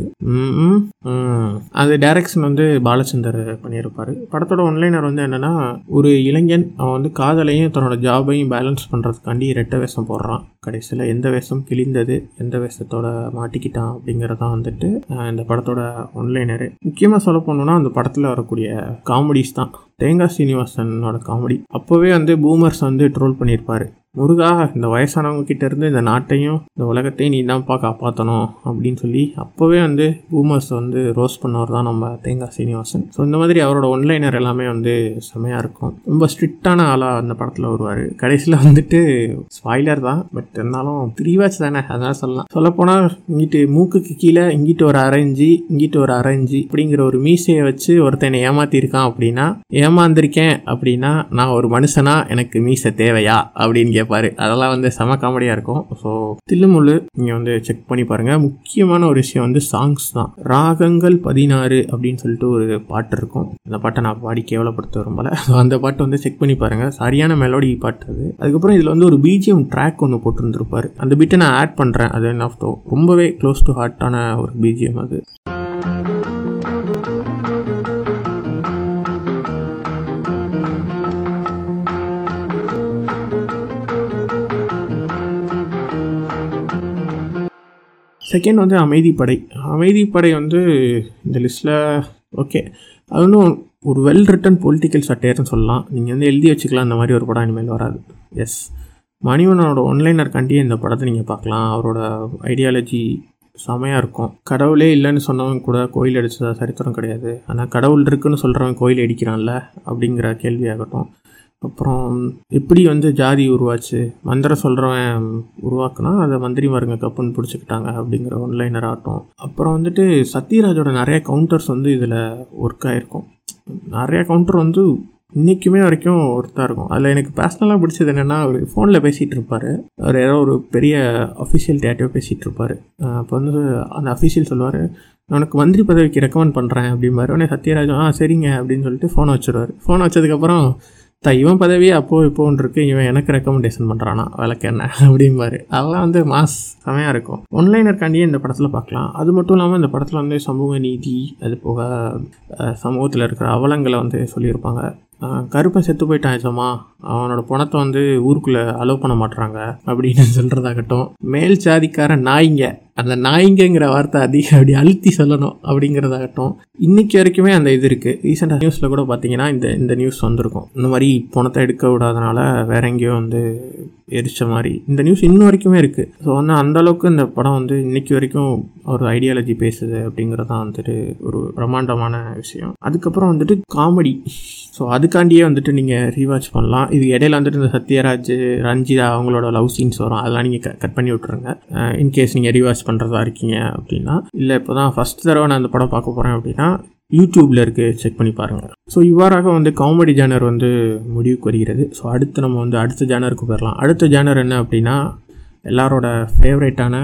அது டைரக்ஷன் வந்து பாலச்சந்தர் பண்ணியிருப்பார். படத்தோட ஒன்லைனர் வந்து என்னென்னா ஒரு இளைஞன் அவன் வந்து காதலையும் தன்னோட ஜாபையும் பேலன்ஸ் பண்ணுறதுக்காண்டி ரெட்டை வேஷம் போடுறான். கடைசியில் எந்த வேஷம் கிழிந்தது எந்த வேஷத்தோட மாட்டிக்கிட்டான் அப்படிங்கிறதான் வந்துட்டு இந்த படத்தோட ஒன்லைனரு முக்கியமாக சொல்ல போனோம்னா அந்த படத்தில் வரக்கூடிய காமெடிஸ் தான். தேங்காய் சீனிவாசனோட காமெடி அப்போவே வந்து பூமர்ஸ் வந்து ட்ரோல் பண்ணியிருப்பாரு. முருகா இந்த வயசானவங்க கிட்டேருந்து இந்த நாட்டையும் இந்த உலகத்தையும் நீ தான்ப்பா காப்பாற்றணும் அப்படின்னு சொல்லி அப்போவே வந்து பூமர்ஸ் வந்து ரோஸ் பண்ணவர் தான் நம்ம தேங்காய் சீனிவாசன். ஸோ இந்த மாதிரி அவரோட ஒன்லைனர் எல்லாமே வந்து செமையாக இருக்கும். ரொம்ப ஸ்ட்ரிக்டான ஆளாக அந்த படத்தில் வருவார். கடைசியில் வந்துட்டு ஸ்பாய்லர் தான். பட் இருந்தாலும் த்ரீ வாட்ச் தானே அதான் சொல்லலாம். சொல்லப்போனால் இங்கிட்டு மூக்குக்கு கீழே இங்கிட்டு ஒரு அரைஞ்சி இங்கிட்டு ஒரு அரைஞ்சி அப்படிங்கிற ஒரு மீசையை வச்சு ஒருத்தனை ஏமாத்திருக்கான் அப்படின்னா ஏமாந்திருக்கேன் அப்படின்னா நான் ஒரு மனுஷனா எனக்கு மீசை தேவையா அப்படின்னு கேட்பார் அதெல்லாம் வந்து செம காமெடியாக இருக்கும். ஸோ தில்லுமுள்ளு நீங்கள் வந்து செக் பண்ணி பாருங்கள் முக்கியமான ஒரு விஷயம் வந்து சாங்ஸ் தான். ராகங்கள் பதினாறு அப்படின்னு சொல்லிட்டு ஒரு பாட்டு இருக்கும். அந்த பாட்டை நான் பாடி கேவலப்படுத்த விரும்பல ஸோ அந்த பாட்டை வந்து செக் பண்ணி பாருங்கள் சரியான மெலோடி பாட்டு அது. அதுக்கப்புறம் இதில் வந்து ஒரு பிஜிஎம் ட்ராக் ஒன்று போட்டிருந்துருப்பார். அந்த பீட்டை நான் ஆட் பண்ணுறேன் அது என்ன ரொம்பவே க்ளோஸ் டு ஹார்ட்டான ஒரு பிஜிஎம் அது. செகண்ட் வந்து அமைதிப்படை. அமைதிப்படை வந்து இந்த லிஸ்ட்டில் ஓகே அது இன்னும் ஒரு வெல் ரிட்டன் பொலிட்டிக்கல் சட்டையர்னு சொல்லலாம். நீங்கள் வந்து எழுதி வச்சுக்கலாம் இந்த மாதிரி ஒரு படம் இனிமேல் வராது. எஸ் மணிவனோட ஒன்லைனர் கண்டியே இந்த படத்தை நீங்கள் பார்க்கலாம். அவரோட ஐடியாலஜி செமையாக இருக்கும். கடவுளே இல்லைன்னு சொன்னவன் கூட கோயில் அடிச்சதா சரித்திரம் கிடையாது. ஆனால் கடவுள் இருக்குன்னு சொல்கிறவன் கோயில் அடிக்கிறான்ல அப்படிங்கிற கேள்வியாகட்டும். அப்புறம் எப்படி வந்து ஜாதி உருவாச்சு? மந்திரம் சொல்கிறவன் உருவாக்குனா அதை மந்திரிமாருங்க கப்புன்னு பிடிச்சிக்கிட்டாங்க அப்படிங்கிற ஒன்லைனர் ஆட்டம். அப்புறம் வந்துட்டு சத்யராஜோட நிறைய கவுண்டர்ஸ் வந்து இதில் ஒர்க் ஆகிருக்கும் நிறைய கவுண்டர் வந்து இன்றைக்குமே வரைக்கும் ஒர்த்தாக இருக்கும். அதில் எனக்கு பர்சனலாக பிடிச்சது என்னென்னா அவர் ஃபோனில் பேசிகிட்டு இருப்பார். அவர் ஏதோ ஒரு பெரிய அஃபிஷியல் டேட்டோ பேசிகிட்டு இருப்பார். அப்போ வந்து அந்த அஃபிஷியல் சொல்லுவார் நான் உனக்கு மந்திரி பதவிக்கு ரெக்கமெண்ட் பண்ணுறேன் அப்படிம்பாரு. உடனே சத்யராஜன் ஆ சரிங்க அப்படின்னு சொல்லிட்டு ஃபோனை வச்சுருவார். ஃபோனை வச்சதுக்கப்புறம் தான் இவன் பதவி அப்போ இப்போன்னு இருக்கு. இவன் எனக்கு ரெக்கமெண்டேஷன் பண்ணுறானா விளக்கு என்ன? *laughs* அப்படிம்பாரு. அதெல்லாம் வந்து மாஸ் செமையாக இருக்கும். ஒன்லைனர்காண்டியே இந்த படத்தில் பார்க்கலாம் அது மட்டும் இல்லாமல் இந்த படத்தில் வந்து சமூக நீதி அது போக சமூகத்தில் இருக்கிற அவலங்களை வந்து சொல்லியிருப்பாங்க. கருப்பை செத்து போயிட்டான் ஏச்சம்மா அவனோட பணத்தை வந்து ஊருக்குள்ளே அலோவ் பண்ண மாட்டுறாங்க அப்படின்னு *laughs* சொல்கிறதாகட்டும் மேல் ஜாதிக்கார நாய்ங்க. அந்த நாய்ங்கங்கிற வார்த்தை அதிக அப்படி அழுத்தி சொல்லணும் அப்படிங்கிறதாகட்டும். இன்னைக்கு வரைக்குமே அந்த இது இருக்குது ரீசெண்டாக நியூஸில் கூட பார்த்தீங்கன்னா இந்த இந்த நியூஸ் வந்திருக்கும். இந்த மாதிரி பணத்தை எடுக்க விடாதனால வேற எங்கேயோ வந்து எரிச்ச மாதிரி. இந்த நியூஸ் இன்னும் வரைக்குமே இருக்குது ஸோ வந்து அந்த அளவுக்கு இந்த படம் வந்து இன்னைக்கு வரைக்கும் ஒரு ஐடியாலஜி பேசுது அப்படிங்கிறது தான் வந்துட்டு ஒரு பிரம்மாண்டமான விஷயம். அதுக்கப்புறம் வந்துட்டு காமெடி ஸோ அதுக்காண்டியே வந்துட்டு நீங்கள் ரீவாச் பண்ணலாம். இது இடையில வந்துட்டு இந்த சத்யராஜ் ரஞ்சிதா அவங்களோட லவ் சீன்ஸ் வரும். அதெல்லாம் நீங்கள் கட் பண்ணி விட்ருங்க இன்கேஸ் நீங்கள் ரீவாச் பண்ணுறதா இருக்கீங்க அப்படின்னா இல்லை இப்போ தான் ஃபஸ்ட் தடவை நான் அந்த படம் பார்க்க போகிறேன் அப்படின்னா யூடியூப்பில் இருக்குது செக் பண்ணி பாருங்கள் ஸோ இவ்வாறாக வந்து காமெடி ஜேனர் வந்து முடிவுக்கு வருகிறது. ஸோ அடுத்து நம்ம வந்து அடுத்த ஜேனருக்கு போயிடலாம் அடுத்த ஜேனர் என்ன அப்படின்னா எல்லாரோட ஃபேவரேட்டான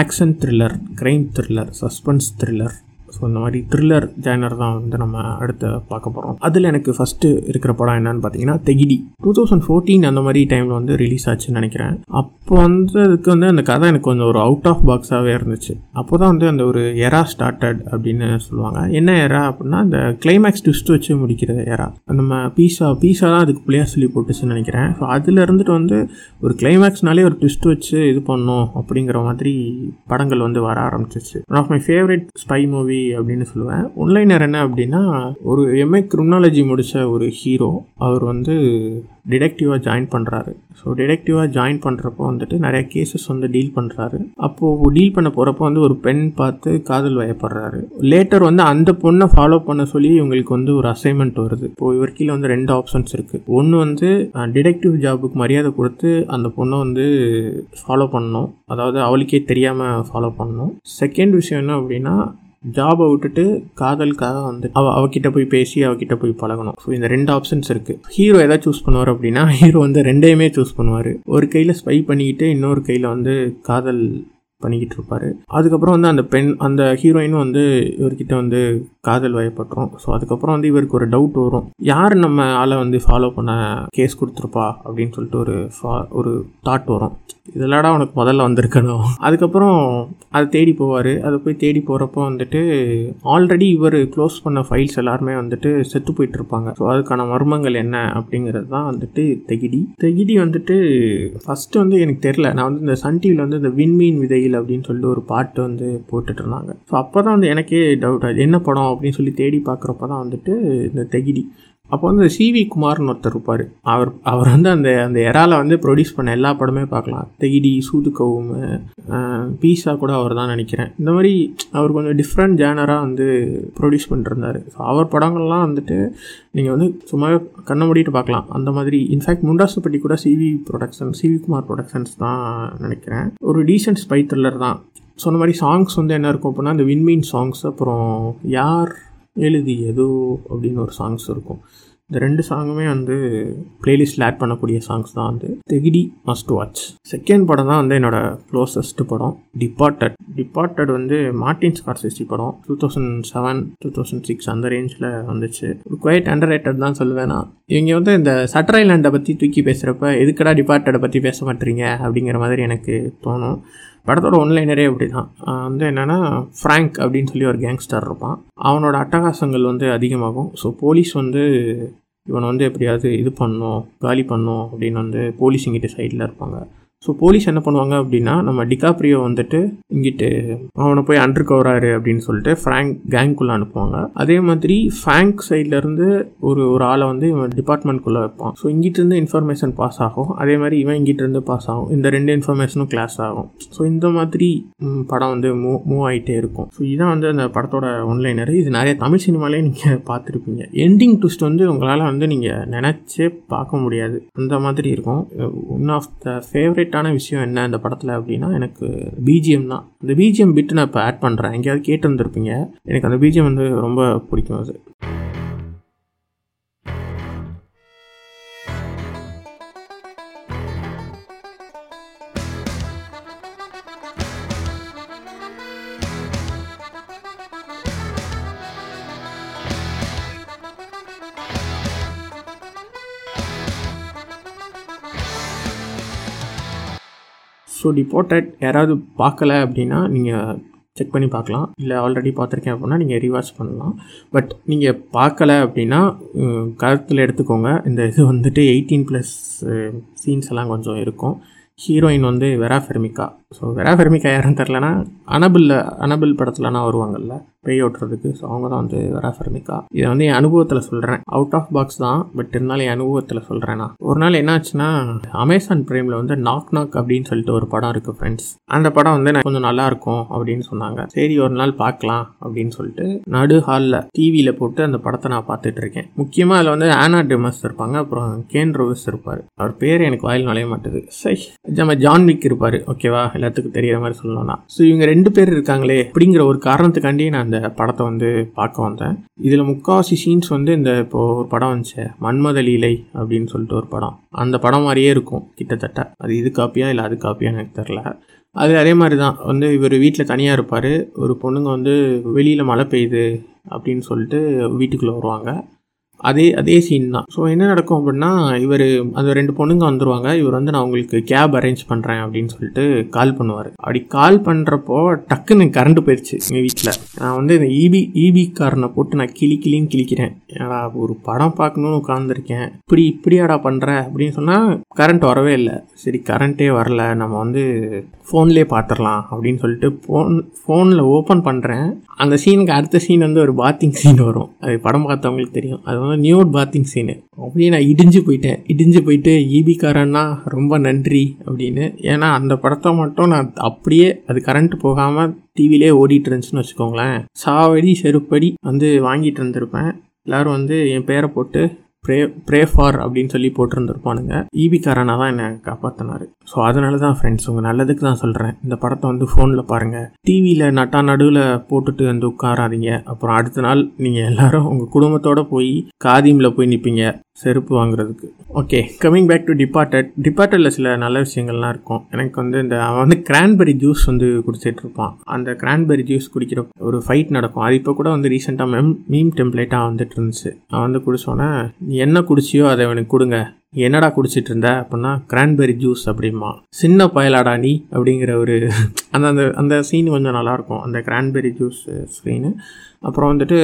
action thriller crime thriller suspense thriller so இந்த மாதிரி த்ரில்லர் ஜேனர் தான் வந்து நம்ம அடுத்து பார்க்க போகிறோம் அதில் எனக்கு ஃபஸ்ட்டு இருக்கிற படம் என்னன்னு பார்த்தீங்கன்னா தெகிடி டூ தௌசண்ட் ஃபோர்டீன் அந்த மாதிரி டைமில் வந்து ரிலீஸ் ஆச்சுன்னு நினைக்கிறேன். அப்போ வந்து அதுக்கு வந்து அந்த கதை எனக்கு கொஞ்சம் ஒரு அவுட் ஆஃப் பாக்ஸாகவே இருந்துச்சு. அப்போ தான் வந்து அந்த ஒரு எரா ஸ்டார்டட் அப்படின்னு சொல்லுவாங்க. என்ன எரா அப்படின்னா அந்த கிளைமேக்ஸ் ட்விஸ்ட் வச்சு முடிக்கிறது எரா நம்ம பீஸா பீஸா தான் அதுக்கு பிள்ளையார் சொல்லி போட்டுச்சுன்னு நினைக்கிறேன். ஸோ அதில் இருந்துட்டு வந்து ஒரு கிளைமேக்ஸ்னாலே ஒரு ட்விஸ்ட் வச்சு இது பண்ணணும் அப்படிங்கிற மாதிரி படங்கள் வந்து வர ஆரம்பிச்சிச்சு one of my favourite spy movie அப்படின்னு சொல்லுவேன். ஒன்லைனர் என்ன அப்படின்னா ஒரு எம்ஏ கிரிமினாலஜி முடித்த ஒரு ஹீரோ அவர் வந்து டிடெக்டிவாக ஜாயின் பண்ணுறாரு ஸோ டிடெக்டிவாக ஜாயின் பண்ணுறப்போ வந்துட்டு நிறைய கேசஸ் வந்து டீல் பண்ணுறாரு அப்போது டீல் பண்ண போகிறப்போ வந்து ஒரு பெண் பார்த்து காதல் வயப்படுறாரு. லேட்டர் வந்து அந்த பொண்ணை ஃபாலோ பண்ண சொல்லி இவங்களுக்கு வந்து ஒரு அசைன்மெண்ட் வருது. இப்போ இவர் கீழே வந்து ரெண்டு ஆப்ஷன்ஸ் இருக்குது ஒன்று வந்து டிடெக்டிவ் ஜாபுக்கு மரியாதை கொடுத்து அந்த பொண்ணை வந்து ஃபாலோ பண்ணணும். அதாவது அவளுக்கே தெரியாமல் ஃபாலோ பண்ணணும். செகண்ட் விஷயம் என்ன அப்படின்னா ஜாபை விட்டுட்டு காதலுக்காக வந்து அவ அவகிட்ட போய் பேசி அவகிட்ட போய் பழகணும். ஸோ இந்த ரெண்டு ஆப்ஷன்ஸ் இருக்கு. ஹீரோ எதாவது சூஸ் பண்ணுவார் அப்படின்னா ஹீரோ வந்து ரெண்டையுமே சூஸ் பண்ணுவார். ஒரு கையில் ஸ்பை பண்ணிக்கிட்டு இன்னொரு கையில் வந்து காதல் பண்ணிக்கிட்டு இருப்பார். அதுக்கப்புறம் வந்து அந்த பெண் அந்த ஹீரோயினும் வந்து இவர்கிட்ட வந்து காதல் வயப்பட்டுரும் ஸோ அதுக்கப்புறம் வந்து இவருக்கு ஒரு டவுட் வரும். யார் நம்ம ஆளை வந்து ஃபாலோ பண்ண கேஸ் கொடுத்துருப்பா? அப்படின்னு சொல்லிட்டு ஒரு ஃபா ஒரு தாட் வரும். இதெல்லாடா உனக்கு முதல்ல வந்திருக்கணும். அதுக்கப்புறம் அதை தேடி போவார். அதை போய் தேடி போகிறப்போ வந்துட்டு ஆல்ரெடி இவர் க்ளோஸ் பண்ண ஃபைல்ஸ் எல்லாருமே வந்துட்டு செத்து போயிட்டுருப்பாங்க ஸோ அதுக்கான மர்மங்கள் என்ன அப்படிங்கிறது தான் வந்துட்டு தெகிடி. தெகிடி வந்துட்டு ஃபஸ்ட்டு வந்து எனக்கு தெரில நான் வந்து இந்த சன் டிவியில் வந்து இந்த விண்மீன் விதையில் அப்படின்னு சொல்லிட்டு ஒரு பாட்டு வந்து போட்டுட்டு இருந்தாங்க. ஸோ அப்போ தான் வந்து எனக்கே டவுட் என்ன படம் அப்படின்னு சொல்லி தேடி பார்க்குறப்ப தான் வந்துட்டு இந்த தெகிடி. அப்போ வந்து சிவி குமார்னு ஒருத்தர் இருப்பார். அவர் அவர் வந்து அந்த அந்த எறால வந்து ப்ரொடியூஸ் பண்ண எல்லா படமே பார்க்கலாம். தெகிடி சூதுக்கவும் பீஸா கூட அவர் தான் நினைக்கிறேன். இந்த மாதிரி அவர் கொஞ்சம் டிஃப்ரெண்ட் ஜேனராக வந்து ப்ரொடியூஸ் பண்ணிருந்தார். ஸோ அவர் படங்கள்லாம் வந்துட்டு நீங்கள் வந்து சும்மா கண்ணை மூடிட்டு பார்க்கலாம். அந்த மாதிரி இன்ஃபேக்ட் முண்டாசுப்பட்டி கூட CV production CV Kumar productions தான் நினைக்கிறேன். ஒரு டீசென்ட் ஸ்பை த்ரில்லர் தான். சொன்ன மாதிரி சாங்ஸ் வந்து என்ன இருக்கும் அப்படின்னா இந்த விண்மீன் சாங்ஸ் அப்புறம் யார் எழுதி ஏதோ அப்படின்னு ஒரு சாங்ஸ் இருக்கும். இந்த ரெண்டு சாங்குமே வந்து பிளேலிஸ்ட்டில் ஆட் பண்ணக்கூடிய சாங்ஸ் தான் வந்து தெகிடி மஸ்ட் வாட்ச் செகண்ட் படம் தான் வந்து என்னோட க்ளோசஸ்ட் படம் டிபார்ட்டட் டிபார்ட்டட் வந்து மார்டின் ஸ்கார்செசி படம் two thousand seven two thousand six அந்த ரேஞ்சில் வந்துச்சு. குவைட் அண்டர் ரேட்டட் தான் சொல்லுவேன் நான். இவங்க வந்து இந்த சட்டர் ஐலாண்டை பற்றி தூக்கி பேசுகிறப்ப எதுக்கடா டிபார்ட்டடை பற்றி பேச மாட்டீங்க? அப்படிங்கிற மாதிரி எனக்கு தோணும். படத்தோட ஒன்லைனரே அப்படி தான் வந்து என்னென்னா ஃப்ராங்க் அப்படின்னு சொல்லி ஒரு கேங்ஸ்டர் இருப்பான். அவனோட அட்டகாசங்கள் வந்து அதிகமாகும். ஸோ போலீஸ் வந்து இவனை வந்து எப்படியாவது இது பண்ணும் காலி பண்ணும் அப்படின்னு வந்து போலீஸுங்கிட்ட சைடில் இருப்பாங்க. ஸோ போலீஸ் என்ன பண்ணுவாங்க அப்படின்னா நம்ம டிகாப்ரியோ வந்துட்டு இங்கிட்டு அவனை போய் அண்டர் கவராரு அப்படின்னு சொல்லிட்டு ஃப்ரேங்க் கேங்குள்ளே அனுப்புவாங்க. அதே மாதிரி ஃபேங்க் சைட்லேருந்து ஒரு ஒரு ஆளை வந்து இவன் டிபார்ட்மெண்ட்குள்ளே வைப்பான். ஸோ இங்கிட்டிருந்து இன்ஃபர்மேஷன் பாஸ் ஆகும். அதே மாதிரி இவன் இங்கிட்டிருந்து பாஸ் ஆகும். இந்த ரெண்டு இன்ஃபர்மேஷனும் கிளாஸ் ஆகும். ஸோ இந்த மாதிரி படம் வந்து மூவ் மூவ் ஆகிட்டே இருக்கும். ஸோ இதுதான் வந்து அந்த படத்தோட ஒன்லைனர் இது நிறைய தமிழ் சினிமாலே நீங்கள் பார்த்துருப்பீங்க. எண்டிங் ட்விஸ்ட் வந்து உங்களால் வந்து நீங்கள் நினச்சே பார்க்க முடியாது. அந்த மாதிரி இருக்கும். ஒன் ஆஃப் த ஃபேவரட்டான விஷயம் என்ன இந்த படத்தில் அப்படின்னா எனக்கு பிஜிஎம் தான். இந்த பிஜிஎம் பிட்டு நான் இப்போ ஆட் பண்ணுறேன் எங்கேயாவது கேட்டிருந்துருப்பீங்க. எனக்கு அந்த பிஜிஎம் வந்து ரொம்ப பிடிக்கும் அது. ஸோ டிபோர்ட்டட் யாராவது பார்க்கல அப்படின்னா நீங்கள் செக் பண்ணி பார்க்கலாம். இல்லை ஆல்ரெடி பார்த்துருக்கேன் அப்படின்னா நீங்கள் ரிவர்ஸ் பண்ணலாம். பட் நீங்கள் பார்க்கல அப்படின்னா கருத்தில் எடுத்துக்கோங்க. இந்த இது வந்துட்டு எயிட்டீன் ப்ளஸ் சீன்ஸ் எல்லாம் கொஞ்சம் இருக்கும். ஹீரோயின் வந்து வெரா ஃபெர்மிகா. ஸோ வெரா ஃபெர்மிகா யாருன்னு தெரிலனா அனபிளில் அனபிள் படத்துலனா வருவாங்கல்ல பேய் ஓட்டுறதுக்கு. ஸோ அவங்க தான் வந்து வெரா ஃபெர்மிகா. இதை வந்து என் அனுபவத்தில் சொல்கிறேன் அவுட் ஆஃப் பாக்ஸ் தான் பட் இருந்தாலும் என் அனுபவத்தில் சொல்கிறேன்னா ஒரு நாள் என்னாச்சுன்னா அமேசான் ப்ரைமில் வந்து நாக் நாக் அப்படின்னு சொல்லிட்டு ஒரு படம் இருக்குது ஃப்ரெண்ட்ஸ் அந்த படம் வந்து நான் கொஞ்சம் நல்லா இருக்கும் அப்படின்னு சொன்னாங்க. சரி ஒரு நாள் பார்க்கலாம் அப்படின்னு சொல்லிட்டு நடு ஹாலில் டிவியில் போட்டு அந்த படத்தை நான் பார்த்துட்டு இருக்கேன். முக்கியமாக அதில் வந்து ஆனா டிமஸ் இருப்பாங்க அப்புறம் கேன் ரோவிஸ் இருப்பார். அவர் பேர் எனக்கு வாயில் நுழைய மாட்டுது. சை நம்ம ஜான் விக் இருப்பார். ஓகேவா எல்லாத்துக்கும் தெரியற மாதிரி சொல்லணும்னா. ஸோ இவங்க ரெண்டு பேர் இருக்காங்களே அப்படிங்கிற ஒரு காரணத்துக்காண்டி நான் அந்த படத்தை வந்து பார்க்க வந்தேன். இதில் முக்காவாசி சீன்ஸ் வந்து இந்த இப்போ ஒரு படம் வந்துச்சு. மன்மத லீலை அப்படின்னு சொல்லிட்டு ஒரு படம். அந்த படம் மாதிரியே இருக்கும் கிட்டத்தட்ட. அது இது காப்பியா இல்லை அது காப்பியான்னு எனக்கு தெரில அது அதே மாதிரி தான் வந்து இவர் வீட்டில் தனியாக இருப்பார். ஒரு பொண்ணுங்க வந்து வெளியில் மழை பெய்யுது அப்படின்னு சொல்லிட்டு வீட்டுக்குள்ளே வருவாங்க. அதே அதே சீன் தான். ஸோ என்ன நடக்கும் அப்படின்னா இவர் அந்த ரெண்டு பொண்ணுங்க வந்துருவாங்க. இவர் வந்து நான் உங்களுக்கு கேப் அரேஞ்ச் பண்ணுறேன் அப்படின்னு சொல்லிட்டு கால் பண்ணுவார். அப்படி கால் பண்ணுறப்போ டக்குன்னு கரண்ட் போயிடுச்சு எங்கள் வீட்டில் நான் வந்து இந்த இபி இபி காரனை போட்டு நான் கிளி கிளின்னு கிளிக்கிறேன். ஏடா ஒரு படம் பார்க்கணுன்னு உட்காந்துருக்கேன் இப்படி இப்படியாடா பண்ணுற அப்படின்னு சொன்னால் கரண்ட் வரவே இல்லை. சரி கரண்ட்டே வரல. நம்ம வந்து ஃபோன்லேயே பார்த்துடலாம். அப்படின்னு சொல்லிட்டு ஃபோன் ஃபோனில் ஓப்பன் பண்ணுறேன் அந்த சீனுக்கு அடுத்த சீன் வந்து ஒரு பாத்திங் சீன் வரும். அது படம் பார்த்தவங்களுக்கு தெரியும். அது நியூட் பாத்திங் சீனு அப்படியே நான் இடிஞ்சு போயிட்டேன். இடிஞ்சு போயிட்டு ஈபிக்காரன்னா ரொம்ப நன்றி அப்படின்னு. ஏன்னா அந்த படத்தை மட்டும் நான் அப்படியே அது கரண்ட் போகாமல் டிவிலே ஓடிட்டு இருந்துச்சுன்னு வச்சுக்கோங்களேன். சாவடி செருப்படி வந்து வாங்கிட்டு இருந்திருப்பேன். எல்லாரும் வந்து என் பேரை போட்டு ப்ரே ப்ரே ஃபார் அப்படின்னு சொல்லி போட்டிருந்துருப்பானுங்க. ஈபிக்காரனா தான் என்னை காப்பாற்றினாரு ஸோ அதனால தான் ஃப்ரெண்ட்ஸ் உங்கள் நல்லதுக்கு தான் சொல்கிறேன் இந்த படத்தை வந்து ஃபோனில் பாருங்கள் டிவியில் நட்டா நடுவில் போட்டுட்டு வந்து உட்காராதீங்க. அப்புறம் அடுத்த நாள் நீங்கள் எல்லாரும் உங்கள் குடும்பத்தோடு போய் காதியமில் போய் நிற்பீங்க செருப்பு வாங்குறதுக்கு. Okay coming back to departed டிபார்ட்டடில் சில நல்ல விஷயங்கள்லாம் இருக்கும். எனக்கு வந்து இந்த அவன் வந்து கிரான்பெரி ஜூஸ் வந்து குடிச்சிட்டு இருப்பான் அந்த கிரான்பெரி ஜூஸ் குடிக்கிற ஒரு ஃபைட் நடக்கும். அது இப்போ கூட வந்து ரீசெண்டாக மெம் மீம் டெம்ப்ளேட்டாக வந்துட்டு இருந்துச்சு. அவன் வந்து குடிச்சோன்னே நீ என்ன குடிச்சியோ அதை அவனுக்கு கொடுங்க. என்னடா குடிச்சிட்டு இருந்த அப்படின்னா கிரான்பெரி ஜூஸ் அப்படிமா சின்ன பயலாடா நீ அப்படிங்கிற ஒரு அந்த அந்த அந்த சீன் கொஞ்சம் நல்லாயிருக்கும். அந்த கிரான்பெரி ஜூஸ் ஸ்க்ரீனு அப்புறம் வந்துட்டு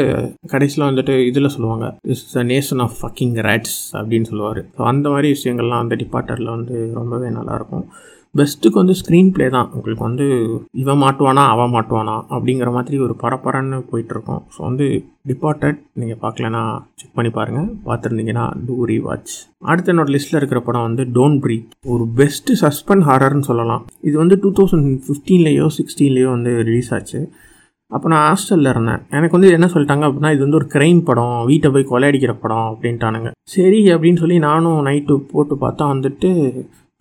கடைசியில் வந்துட்டு இதில் சொல்லுவாங்க is the nation of fucking rats அப்படின்னு சொல்லுவார். ஸோ அந்த மாதிரி விஷயங்கள்லாம் அந்த டிபார்ட்டரில் வந்து ரொம்பவே நல்லாயிருக்கும். பெஸ்ட்டுக்கு வந்து ஸ்க்ரீன் ப்ளே தான். உங்களுக்கு வந்து இவன் மாட்டுவானா அவன் மாட்டுவானா அப்படிங்கிற மாதிரி ஒரு பரப்பரன்னு போயிட்டுருக்கோம். ஸோ வந்து டிபார்ட்டட் நீங்கள் பார்க்கலனா செக் பண்ணி பாருங்கள் பார்த்துருந்தீங்கன்னா டூ வாட்ச் அடுத்த என்னோட லிஸ்ட்டில் இருக்கிற படம் வந்து டோன்ட் ப்ரீத் ஒரு பெஸ்ட்டு சஸ்பெண்ட் ஹாரர்னு சொல்லலாம். இது வந்து டூ தௌசண்ட் ஃபிஃப்டீன்லேயோ சிக்ஸ்டீன்லேயோ வந்து ரிலீஸ் ஆச்சு. அப்போ நான் ஹாஸ்டலில் இருந்தேன். எனக்கு வந்து என்ன சொல்லிட்டாங்க அப்படின்னா இது வந்து ஒரு க்ரைம் படம். வீட்டை போய் கொலையடிக்கிற படம் அப்படின்ட்டானுங்க. சரி அப்படின்னு சொல்லி நானும் நைட்டு போட்டு பார்த்தா வந்துட்டு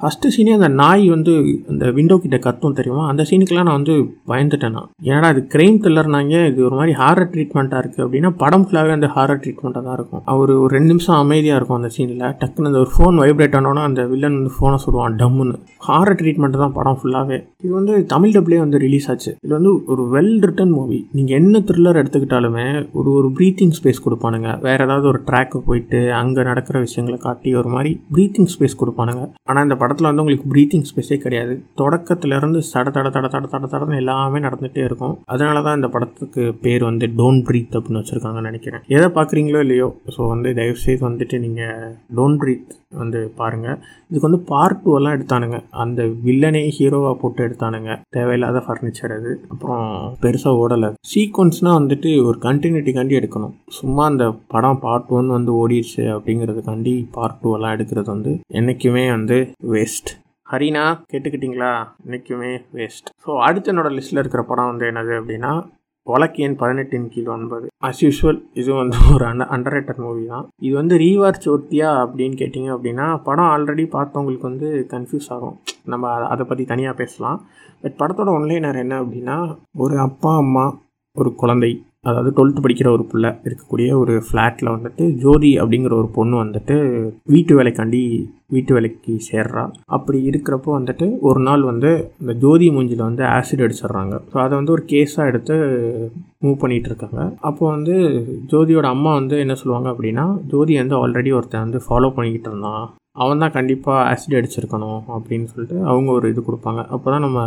ஃபஸ்ட்டு சீனே அந்த நாய் வந்து அந்த விண்டோ கிட்ட கத்தும் தெரியுமா? அந்த சீனுக்கெல்லாம் நான் வந்து பயந்துட்டேன். நான் ஏன்னா அது கிரைம் த்ரில்லர்னாங்க இது ஒரு மாதிரி ஹாரர் ட்ரீட்மெண்ட்டாக இருக்குது அப்படின்னா படம் ஃபுல்லாகவே அந்த ஹாரர் ட்ரீட்மெண்ட்டாக தான் இருக்கும். அவர் ஒரு ரெண்டு நிமிஷம் அமைதியாக இருக்கும் அந்த சீனில் டக்குன்னு அந்த ஒரு ஃபோன் வைப்ரேட் ஆனோன்னா அந்த வில்லன் வந்து ஃபோனை சொல்லுவான் டம்முன்னு. ஹாரர் ட்ரீட்மெண்ட் தான் படம் ஃபுல்லாகவே இது வந்து தமிழ் டப்லேயே வந்து ரிலீஸ் ஆச்சு. இது வந்து ஒரு வெல் ரிட்டன் மூவி நீங்கள் என்ன த்ரில்லர் எடுத்துக்கிட்டாலுமே ஒரு ஒரு ப்ரீத்திங் ஸ்பேஸ் கொடுப்பானுங்க. வேறு ஏதாவது ஒரு ட்ராக்கு போயிட்டு அங்கே நடக்கிற விஷயங்களை காட்டி ஒரு மாதிரி ப்ரீத்திங் ஸ்பேஸ் கொடுப்பானுங்க. ஆனால் இந்த படத்தில் வந்து உங்களுக்கு ப்ரீத்திங் ஸ்பேஸே கிடையாது. தொடக்கத்துலேருந்து சட தட தட தட தட தடன்னு எல்லாமே நடந்துகிட்டே இருக்கும். அதனால தான் இந்த படத்துக்கு பேர் வந்து டோன்ட் ப்ரீத் அப்படின்னு வச்சுருக்காங்கன்னு நினைக்கிறேன். எதை பார்க்குறீங்களோ இல்லையோ ஸோ வந்து தயவுசெய்து வந்துட்டு நீங்கள் டோன்ட் ப்ரீத் வந்து பாருங்கள் இதுக்கு வந்து பார்ட் டூ எல்லாம் எடுத்தானுங்க. அந்த வில்லனே ஹீரோவாக போட்டு எடுத்தானுங்க. தேவையில்லாத ஃபர்னிச்சர் அது. அப்புறம் பெருசாக ஓடலை. சீக்வன்ஸ்னால் வந்துட்டு ஒரு கண்டினியூட்டிக்காண்டி எடுக்கணும். சும்மா அந்த படம் பார்ட் ஒன் வந்து ஓடிடுச்சு அப்படிங்கிறதுக்காண்டி பார்ட் டூ எல்லாம் எடுக்கிறது வந்து என்றைக்குமே வந்து வேஸ்ட் ஹரினா கேட்டுக்கிட்டீங்களா? இன்றைக்குமே வேஸ்ட் ஸோ அடுத்த என்னோட லிஸ்ட்டில் இருக்கிற படம் வந்து என்னது அப்படின்னா வழக்கியன் பதினெட்டின் கீழ் ஒன்பது. அஸ் யூஷுவல் இது வந்து ஒரு அண்டர் அண்டர்ரேட்டட் மூவி தான். இது வந்து ரீவார்ச் ஒர்த்தியா அப்படின்னு கேட்டிங்க அப்படின்னா படம் ஆல்ரெடி பார்த்தவங்களுக்கு வந்து கன்ஃபியூஸ் ஆகும். நம்ம அதை பற்றி தனியாக பேசலாம். பட் படத்தோட ஒன்லைனர் என்ன அப்படின்னா ஒரு அப்பா அம்மா ஒரு குழந்தை. அதாவது டுவெல்த்து படிக்கிற ஒரு பிள்ளை இருக்கக்கூடிய ஒரு ஃப்ளாட்டில் வந்துட்டு ஜோதி அப்படிங்கிற ஒரு பொண்ணு வந்துட்டு வீட்டு வேலைக்காண்டி வீட்டு வேலைக்கு சேர்றா. அப்படி இருக்கிறப்போ வந்துட்டு ஒரு நாள் வந்து இந்த ஜோதி மூஞ்சியில் வந்து ஆசிட் அடிச்சிடுறாங்க. ஸோ அதை வந்து ஒரு கேஸாக எடுத்து மூவ் பண்ணிட்டு இருக்காங்க. அப்போ வந்து ஜோதியோட அம்மா வந்து என்ன சொல்லுவாங்க அப்படின்னா ஜோதி வந்து ஆல்ரெடி ஒருத்தன் வந்து ஃபாலோ பண்ணிக்கிட்டு இருந்தான். அவன் தான் கண்டிப்பாக ஆசிட் அடிச்சிருக்கணும் அப்படின்னு சொல்லிட்டு அவங்க ஒரு இது கொடுப்பாங்க. அப்போ தான் நம்ம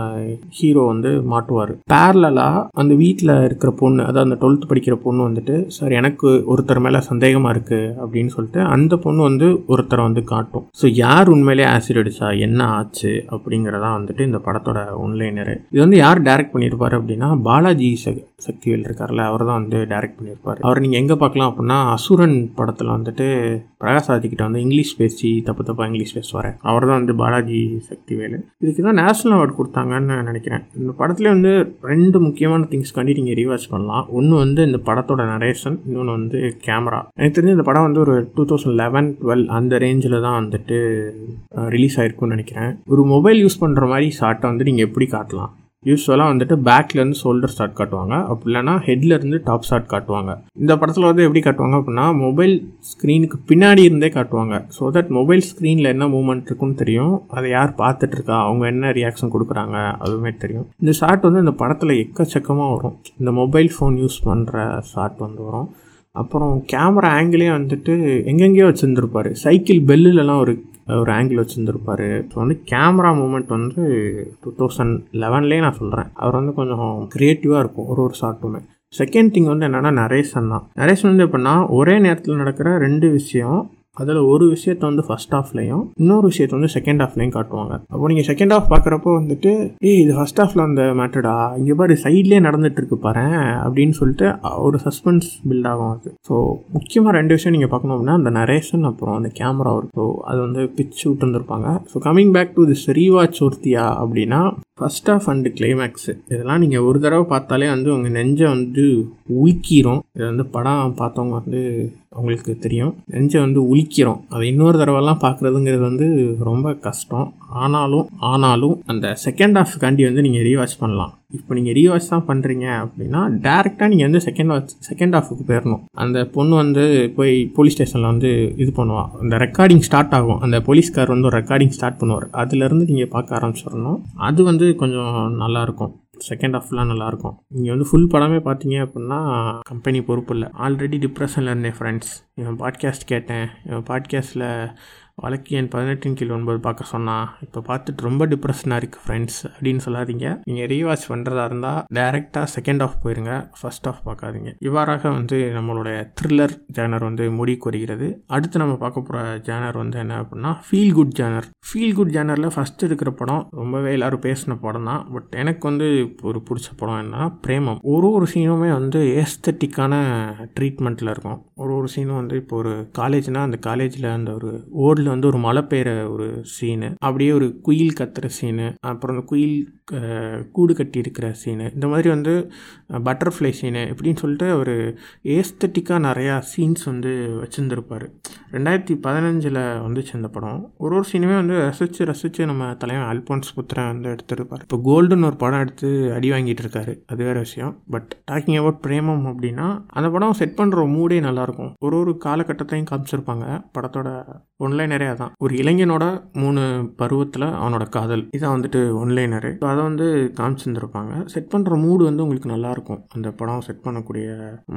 ஹீரோ வந்து மாட்டுவார். பேரலாக அந்த வீட்டில் இருக்கிற பொண்ணு அதாவது அந்த டுவெல்த் படிக்கிற பொண்ணு வந்துட்டு சார் எனக்கு ஒருத்தர் மேலே சந்தேகமாக இருக்குது அப்படின்னு சொல்லிட்டு அந்த பொண்ணு வந்து ஒருத்தரை வந்து காட்டும். ஸோ யார் உண்மையிலே ஆசிட் அடிச்சா என்ன ஆச்சு அப்படிங்கிறதா வந்துட்டு இந்த படத்தோட ஒன்லைனரு இது வந்து யார் டைரக்ட் பண்ணியிருப்பார் அப்படின்னா பாலாஜி சக்திவேல் இருக்கார்ல அவர் தான் வந்து டைரக்ட் பண்ணியிருப்பார். அவர் நீங்கள் எங்கே பார்க்கலாம் அப்படின்னா அசுரன் படத்தில் வந்துட்டு பிரகாஷ் ஆதிக்கிட்ட வந்து இங்கிலீஷ் பேசி தப்பு தப்பாக இங்கிலீஷ் பேசுவார் அவர் தான் வந்து பாலாஜி சக்திவேலு இதுக்கு தான் நேஷனல் அவார்டு கொடுத்தாங்கன்னு நினைக்கிறேன். இந்த படத்துலேயே வந்து ரெண்டு முக்கியமான திங்ஸ் கண்டி நீங்கள் ரீவாச் பண்ணலாம். ஒன்று வந்து இந்த படத்தோட நரேஷன் இன்னொன்று வந்து கேமரா எனக்கு தெரிஞ்சு இந்த படம் வந்து ஒரு டூ தௌசண்ட் லெவன் டுவெல் அந்த ரேஞ்சில் தான் வந்துட்டு ரிலீஸ் ஆயிருக்கும்னு நினைக்கிறேன். ஒரு மொபைல் யூஸ் பண்ணுற மாதிரி ஷார்ட்டை வந்து நீங்கள் எப்படி காட்டலாம்? யூஸ்வலாக வந்துட்டு பேக்லேருந்து ஷோல்டர் ஷாட் காட்டுவாங்க. அப்படி இல்லைன்னா ஹெட்லேருந்து டாப் ஷாட் காட்டுவாங்க. இந்த படத்தில் வந்து எப்படி காட்டுவாங்க அப்படின்னா மொபைல் ஸ்க்ரீனுக்கு பின்னாடி இருந்தே காட்டுவாங்க. ஸோ தட் மொபைல் ஸ்க்ரீனில் என்ன மூவ்மெண்ட் இருக்குன்னு தெரியும். அதை யார் பார்த்துட்ருக்கா அவங்க என்ன ரியாக்ஷன் கொடுக்குறாங்க? அதுவுமே தெரியும். இந்த ஷாட் வந்து இந்த படத்தில் எக்கச்சக்கமாக வரும். இந்த மொபைல் ஃபோன் யூஸ் பண்ணுற ஷாட் வந்து வரும். அப்புறம் கேமரா ஆங்கிளே வந்துட்டு எங்கெங்கேயோ வச்சுருந்துருப்பார். சைக்கிள் பெல்லுலலாம் ஒரு ஒரு ஆங்கிள் வச்சுருந்துருப்பார். ஸோ வந்து கேமரா மூமெண்ட் வந்து டூ தௌசண்ட் லெவன்லேயே நான் சொல்கிறேன் அவர் வந்து கொஞ்சம் க்ரியேட்டிவாக இருக்கும் ஒரு ஒரு ஷாட்டுமே செகண்ட் திங் வந்து என்னென்னா நரேஷன் தான். நரேஷன் வந்து எப்படின்னா ஒரே நேரத்தில் நடக்கிற ரெண்டு விஷயம் அதில் ஒரு விஷயத்த வந்து ஃபர்ஸ்ட் ஹாஃப்லையும் இன்னொரு விஷயத்த வந்து செகண்ட் ஹாஃப்லையும் காட்டுவாங்க. அப்போ நீங்கள் செகண்ட் ஹாஃப் பார்க்குறப்போ வந்துட்டு ஏய் இது ஃபர்ஸ்ட் ஹாஃபில் அந்த மேட்டடா இங்கே பாரு சைட்லேயே நடந்துட்டு இருக்கு பாரு அப்படின்னு சொல்லிட்டு ஒரு சஸ்பென்ஸ் பில்ட் ஆகும் அது. ஸோ முக்கியமாக ரெண்டு விஷயம் நீங்கள் பார்க்கணும் அப்படின்னா அந்த நரேஷன் அப்புறம் அந்த கேமரா ஸோ அது வந்து பிச்சு விட்டுருந்துருப்பாங்க. So coming back to this rewatch ஒர்த்தியா அப்படின்னா ஃபர்ஸ்ட் ஆஃப் அண்டு கிளைமேக்ஸு இதெல்லாம் நீங்கள் ஒரு தடவை பார்த்தாலே வந்து உங்கள் நெஞ்சை வந்து உலுக்கிரும். இது வந்து படம் பார்த்தவங்க வந்து அவங்களுக்கு தெரியும். நெஞ்சை வந்து உலுக்கிறோம். அதை இன்னொரு தடவைலாம் பார்க்குறதுங்கிறது வந்து ரொம்ப கஷ்டம். ஆனாலும் ஆனாலும் அந்த செகண்ட் ஹாஃப்காண்டி வந்து நீங்கள் ரீவாச் பண்ணலாம். இப்போ நீங்கள் ரீவாச் தான் பண்ணுறீங்க அப்படின்னா டேரெக்டாக நீங்கள் வந்து செகண்ட் வாட்ச் செகண்ட் ஹாஃபுக்கு போயிடணும் அந்த பொண்ணு வந்து போய் போலீஸ் ஸ்டேஷனில் வந்து இது பண்ணுவாள் அந்த ரெக்கார்டிங் ஸ்டார்ட் ஆகும். அந்த போலீஸ்கார் வந்து ஒரு ரெக்கார்டிங் ஸ்டார்ட் பண்ணுவார். அதுலேருந்து நீங்கள் பார்க்க ஆரம்பிச்சிடணும். அது வந்து கொஞ்சம் நல்லாயிருக்கும் செகண்ட் ஹாஃப்லாம் நல்லாயிருக்கும். நீங்கள் வந்து ஃபுல் படமே பார்த்தீங்க அப்படின்னா கம்பெனி பொறுப்பு இல்லை. ஆல்ரெடி டிப்ரெஷனில் இருந்தேன் ஃப்ரெண்ட்ஸ் இவன் பாட்காஸ்ட் கேட்டேன். இவன் பாட்காஸ்ட்டில் வழக்கியன் பதினெட்டின் கீழ் ஒன்பது பார்க்க சொன்னான் இப்போ பார்த்துட்டு ரொம்ப டிப்ரெஷனாக இருக்குது ஃப்ரெண்ட்ஸ் அப்படின்னு சொல்லாதீங்க. நீங்கள் ரீவாச் பண்ணுறதா இருந்தால் டேரெக்டாக செகண்ட் ஆஃப் போயிருங்க ஃபர்ஸ்ட் ஆஃப் பார்க்காதீங்க. இவ்வாறாக வந்து நம்மளுடைய த்ரில்லர் ஜேனர் வந்து முடி குறைகிறது அடுத்து நம்ம பார்க்க போகிற ஜேனர் வந்து என்ன அப்படின்னா feel good genre feel good ஜேனரில் first இருக்கிற படம் ரொம்பவே எல்லோரும் பேசின படம் தான். பட் எனக்கு வந்து ஒரு பிடிச்ச படம் என்னன்னா பிரேமம். ஒரு ஒரு சீனுமே வந்து ஏஸ்தட்டிக்கான ட்ரீட்மெண்ட்டில் இருக்கும். ஒரு ஒரு சீனும் வந்து இப்போ ஒரு காலேஜ்னால் அந்த காலேஜில் அந்த ஒரு ஓடில் வந்து ஒரு மழை பெய்கிற ஒரு சீனு அப்படியே ஒரு குயில் கத்துற சீனு அப்புறம் அந்த குயில் கூடு கட்டி இருக்கிற சீனு இந்த மாதிரி வந்து பட்டர்ஃப்ளை சீனு இப்படின்னு சொல்லிட்டு ஒரு ஏஸ்தட்டிக்காக நிறையா சீன்ஸ் வந்து வச்சுருந்துருப்பார். ரெண்டாயிரத்தி பதினஞ்சில் வந்துச்சு அந்த படம். ஒரு ஒரு சீனுமே வந்து ரசித்து ரசித்து நம்ம தலைவன் அல்போன்ஸ் புத்திரன் வந்து எடுத்திருப்பார். இப்போ கோல்டுன்னு ஒரு படம் எடுத்து அடி வாங்கிட்டு இருக்காரு. அது வேறு விஷயம். பட் டாக்கிங் அபவுட் பிரேமம் அப்படின்னா அந்த படம் செட் பண்ணுற மூடே நல்லாயிருக்கும். ஒரு ஒரு காலகட்டத்தையும் காமிச்சிருப்பாங்க. படத்தோட ஒன்லைனரே அதான். ஒரு இளைஞனோட மூணு பருவத்தில் அவனோட காதல். இதான் வந்துட்டு ஒன்லைனரு ஸோ அதை வந்து காமிச்சிருந்துருப்பாங்க. செட் பண்ணுற மூடு வந்து உங்களுக்கு நல்லாயிருக்கும் அந்த படம் செட் பண்ணக்கூடிய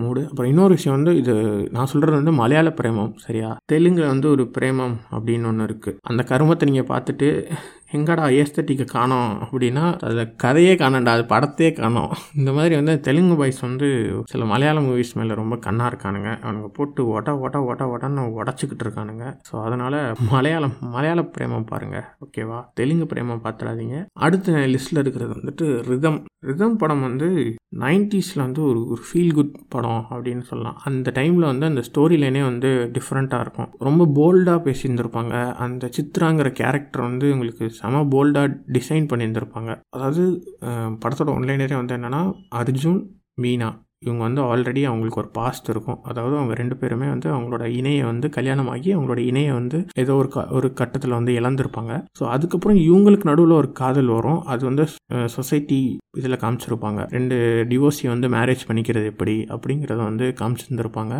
மூடு அப்புறம் இன்னொரு விஷயம் வந்து இது நான் சொல்கிறது வந்து மலையாள பிரேமம் சரியா? தெலுங்கில் வந்து ஒரு பிரேமம் அப்படின்னு ஒன்று இருக்குது அந்த கருமத்தை நீங்கள் பார்த்துட்டு எங்கடா ஏஸ்தட்டிக்கை காணோம் அப்படின்னா அதில் கதையே காணண்டா அது படத்தையே காணோம். இந்த மாதிரி வந்து தெலுங்கு பாய்ஸ் வந்து சில மலையாள மூவிஸ் மேலே ரொம்ப கண்ணாக இருக்கானுங்க. அவனுங்க போட்டு ஒட்ட ஒட்ட ஒட்ட ஒட்டன்னு உடச்சிக்கிட்டு இருக்கானுங்க. ஸோ அதனால் மலையாளம் மலையாள பிரேமம் பாருங்கள் ஓகேவா தெலுங்கு பிரேமம் பார்த்துடாதீங்க அடுத்த லிஸ்ட்டில் இருக்கிறது வந்துட்டு ரிதம் ரிதம் படம் வந்து நைன்டிஸில் வந்து ஒரு ஒரு ஃபீல் குட் படம் அப்படின்னு சொல்லலாம். அந்த டைமில் வந்து அந்த ஸ்டோரி லைனே வந்து டிஃப்ரெண்ட்டாக இருக்கும். ரொம்ப போல்டாக பேசியிருந்திருப்பாங்க. அந்த சித்ராங்கிற கேரக்டர் வந்து உங்களுக்கு செம போல்டாக டிசைன் பண்ணியிருந்திருப்பாங்க. அதாவது படத்தோட ஒன்லைனரே வந்து என்னென்னா அர்ஜுன் மீனா. இவங்க வந்து ஆல்ரெடி அவங்களுக்கு ஒரு பாஸ்ட் இருக்கும். அதாவது அவங்க ரெண்டு பேருமே வந்து அவங்களோட இணையை வந்து கல்யாணமாகி அவங்களோட இணையை வந்து ஏதோ ஒரு க ஒரு கட்டத்தில் வந்து இழந்திருப்பாங்க. ஸோ அதுக்கப்புறம் இவங்களுக்கு நடுவில் ஒரு காதல் வரும். அது வந்து சொசைட்டி இதில் காமிச்சிருப்பாங்க. ரெண்டு டிவோர்ஸி வந்து மேரேஜ் பண்ணிக்கிறது எப்படி அப்படிங்கிறத வந்து காமிச்சிருந்துருப்பாங்க.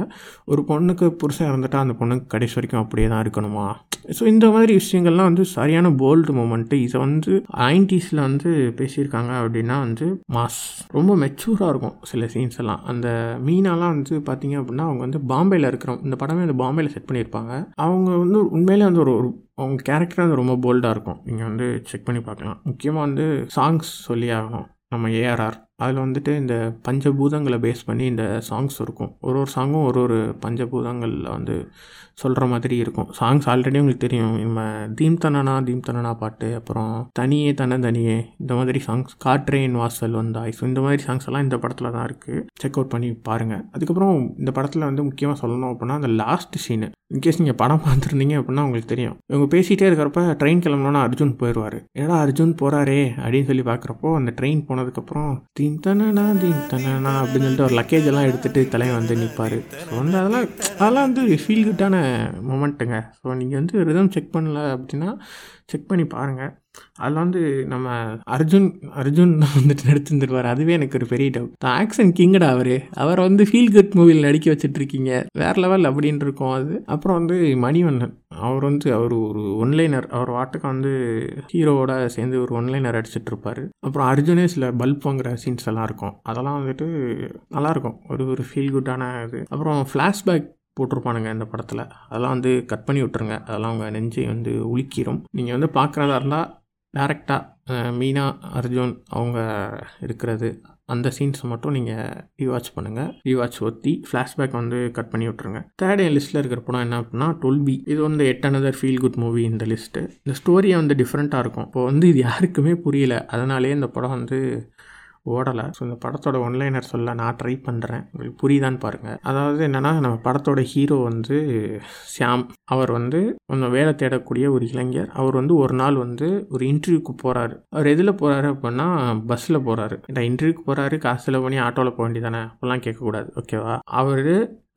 ஒரு பொண்ணுக்கு புருஷன் இறந்துட்டா அந்த பொண்ணுக்கு கடைசி வரைக்கும் அப்படியே தான் இருக்கணுமா? ஸோ இந்த மாதிரி விஷயங்கள்லாம் வந்து சரியான போல்டு மூமெண்ட்டு இதை வந்து நைன்டிஸில் வந்து பேசியிருக்காங்க அப்படின்னா வந்து மாஸ் ரொம்ப மெச்சூராக இருக்கும். சில சீன்ஸ் எல்லாம். அந்த மீனாலாம் வந்து பார்த்தீங்க அப்படின்னா அவங்க வந்து பாம்பேயில் இருக்கிறோம் இந்த படமே வந்து பாம்பேயில் செட் பண்ணியிருப்பாங்க. அவங்க வந்து உண்மையிலே வந்து ஒரு ஒரு அவங்க கேரக்டர் வந்து ரொம்ப போல்டாக இருக்கும். நீங்கள் வந்து செக் பண்ணி பார்க்கலாம். முக்கியமாக வந்து சாங்ஸ் சொல்லி ஆகணும். நம்ம ஏஆர்ஆர் அதில் வந்துட்டு இந்த பஞ்சபூதங்களை பேஸ் பண்ணி இந்த சாங்ஸ் இருக்கும். ஒரு ஒரு சாங்கும் ஒரு ஒரு பஞ்சபூதங்களில் வந்து சொல்கிற மாதிரி இருக்கும். சாங்ஸ் ஆல்ரெடி உங்களுக்கு தெரியும். நம்ம தீம் தனனா தீம் தனனா பாட்டு அப்புறம் தனியே தன தனியே இந்த மாதிரி சாங்ஸ் காற்றேன் வாசல் வந்தாய். ஸோ இந்த மாதிரி சாங்ஸ் எல்லாம் இந்த படத்தில் தான் இருக்குது செக் அவுட் பண்ணி பாருங்கள் அதுக்கப்புறம் இந்த படத்தில் வந்து முக்கியமாக சொல்லணும் அப்படின்னா அந்த லாஸ்ட் சீனு இன்கேஸ் நீங்கள் படம் பார்த்துருந்தீங்க அப்படின்னா உங்களுக்கு தெரியும். இவங்க பேசிகிட்டே இருக்கிறப்ப ட்ரெயின் கிளம்புனோன்னா அர்ஜுன் போயிடுவார் ஏன்னா அர்ஜுன் போகிறாரே அப்படின்னு சொல்லி பார்க்குறப்போ அந்த ட்ரெயின் போனதுக்கப்புறம் தனனா தீம் தனனா அப்படின்னு சொல்லிட்டு ஒரு லக்கேஜ் எல்லாம் எடுத்துகிட்டு தலைவன் வந்து நிற்பார் ஸோ வந்து அதெல்லாம் அதெல்லாம் வந்து ஃபீல் குட்டான மூமெண்ட்டுங்க ஸோ நீங்கள் வந்து ரிதம் செக் பண்ணல அப்படின்னா செக் பண்ணி பாருங்கள் அதில் வந்து நம்ம அர்ஜுன் அர்ஜுன் வந்துட்டு நடிச்சிருந்துருவார் அதுவே எனக்கு ஒரு பெரிய டவுட் தான் ஆக்ஷன் கிங்கடா அவர்? அவர் வந்து ஃபீல் குட் மூவியில் நடிக்க வச்சுட்டு இருக்கீங்க. வேற லெவல் அப்படின்னு இருக்கும் அது. அப்புறம் வந்து மணிவண்ணன். அவர் வந்து அவர் ஒரு ஒன்லைனர் அவர் வாட்டுக்கு வந்து ஹீரோவோட சேர்ந்து ஒரு ஒன்லைனர் அடிச்சுட்டு இருப்பார் அப்புறம் அர்ஜுனே சில பல்ப் வாங்குற சீன்ஸ் எல்லாம் இருக்கும். அதெல்லாம் வந்துட்டு நல்லாயிருக்கும். ஒரு ஒரு ஃபீல் குட்டான இது. அப்புறம் ஃப்ளாஷ்பேக் போட்டிருப்பானுங்க இந்த படத்தில். அதெல்லாம் வந்து கட் பண்ணி விட்டுருங்க. அதெல்லாம் அவங்க நெஞ்சை வந்து உலுக்கிரும். நீங்கள் வந்து பார்க்குறதா இருந்தால் டேரெக்டாக மீனா அர்ஜுன் அவங்க இருக்கிறது அந்த சீன்ஸ் மட்டும் நீங்கள் ரீவாச் பண்ணுங்கள் ரீவாச் ஒத்தி ஃப்ளாஷ்பேக் வந்து கட் பண்ணி விட்ருங்க தேர்ட் என் லிஸ்ட்டில் இருக்கிற படம் என்ன அப்படின்னா டொல்பி இது வந்து yet another feel good movie இந்த லிஸ்ட்டு இந்த ஸ்டோரியை வந்து டிஃப்ரெண்ட்டாக இருக்கும். இப்போ வந்து இது யாருக்குமே புரியல. அதனாலேயே இந்த படம் வந்து ஓடலை. ஸோ இந்த படத்தோட ஒன்லைனர் சொல்ல நான் ட்ரை பண்ணுறேன் உங்களுக்கு புரியுதான்னு பாருங்கள் அதாவது என்னென்னா நம்ம படத்தோட ஹீரோ வந்து ஷியாம். அவர் வந்து கொஞ்சம் வேலை தேடக்கூடிய ஒரு இளைஞர். அவர் வந்து ஒரு நாள் வந்து ஒரு இன்டர்வியூக்கு போகிறாரு அவர் எதில் போகிறாரு அப்படின்னா பஸ்ஸில் போகிறாரு இந்த இன்டர்வியூக்கு போகிறாரு காசு செலவு பண்ணி ஆட்டோவில் போக வேண்டியதானே அப்படிலாம் கேட்கக்கூடாது. ஓகேவா அவர்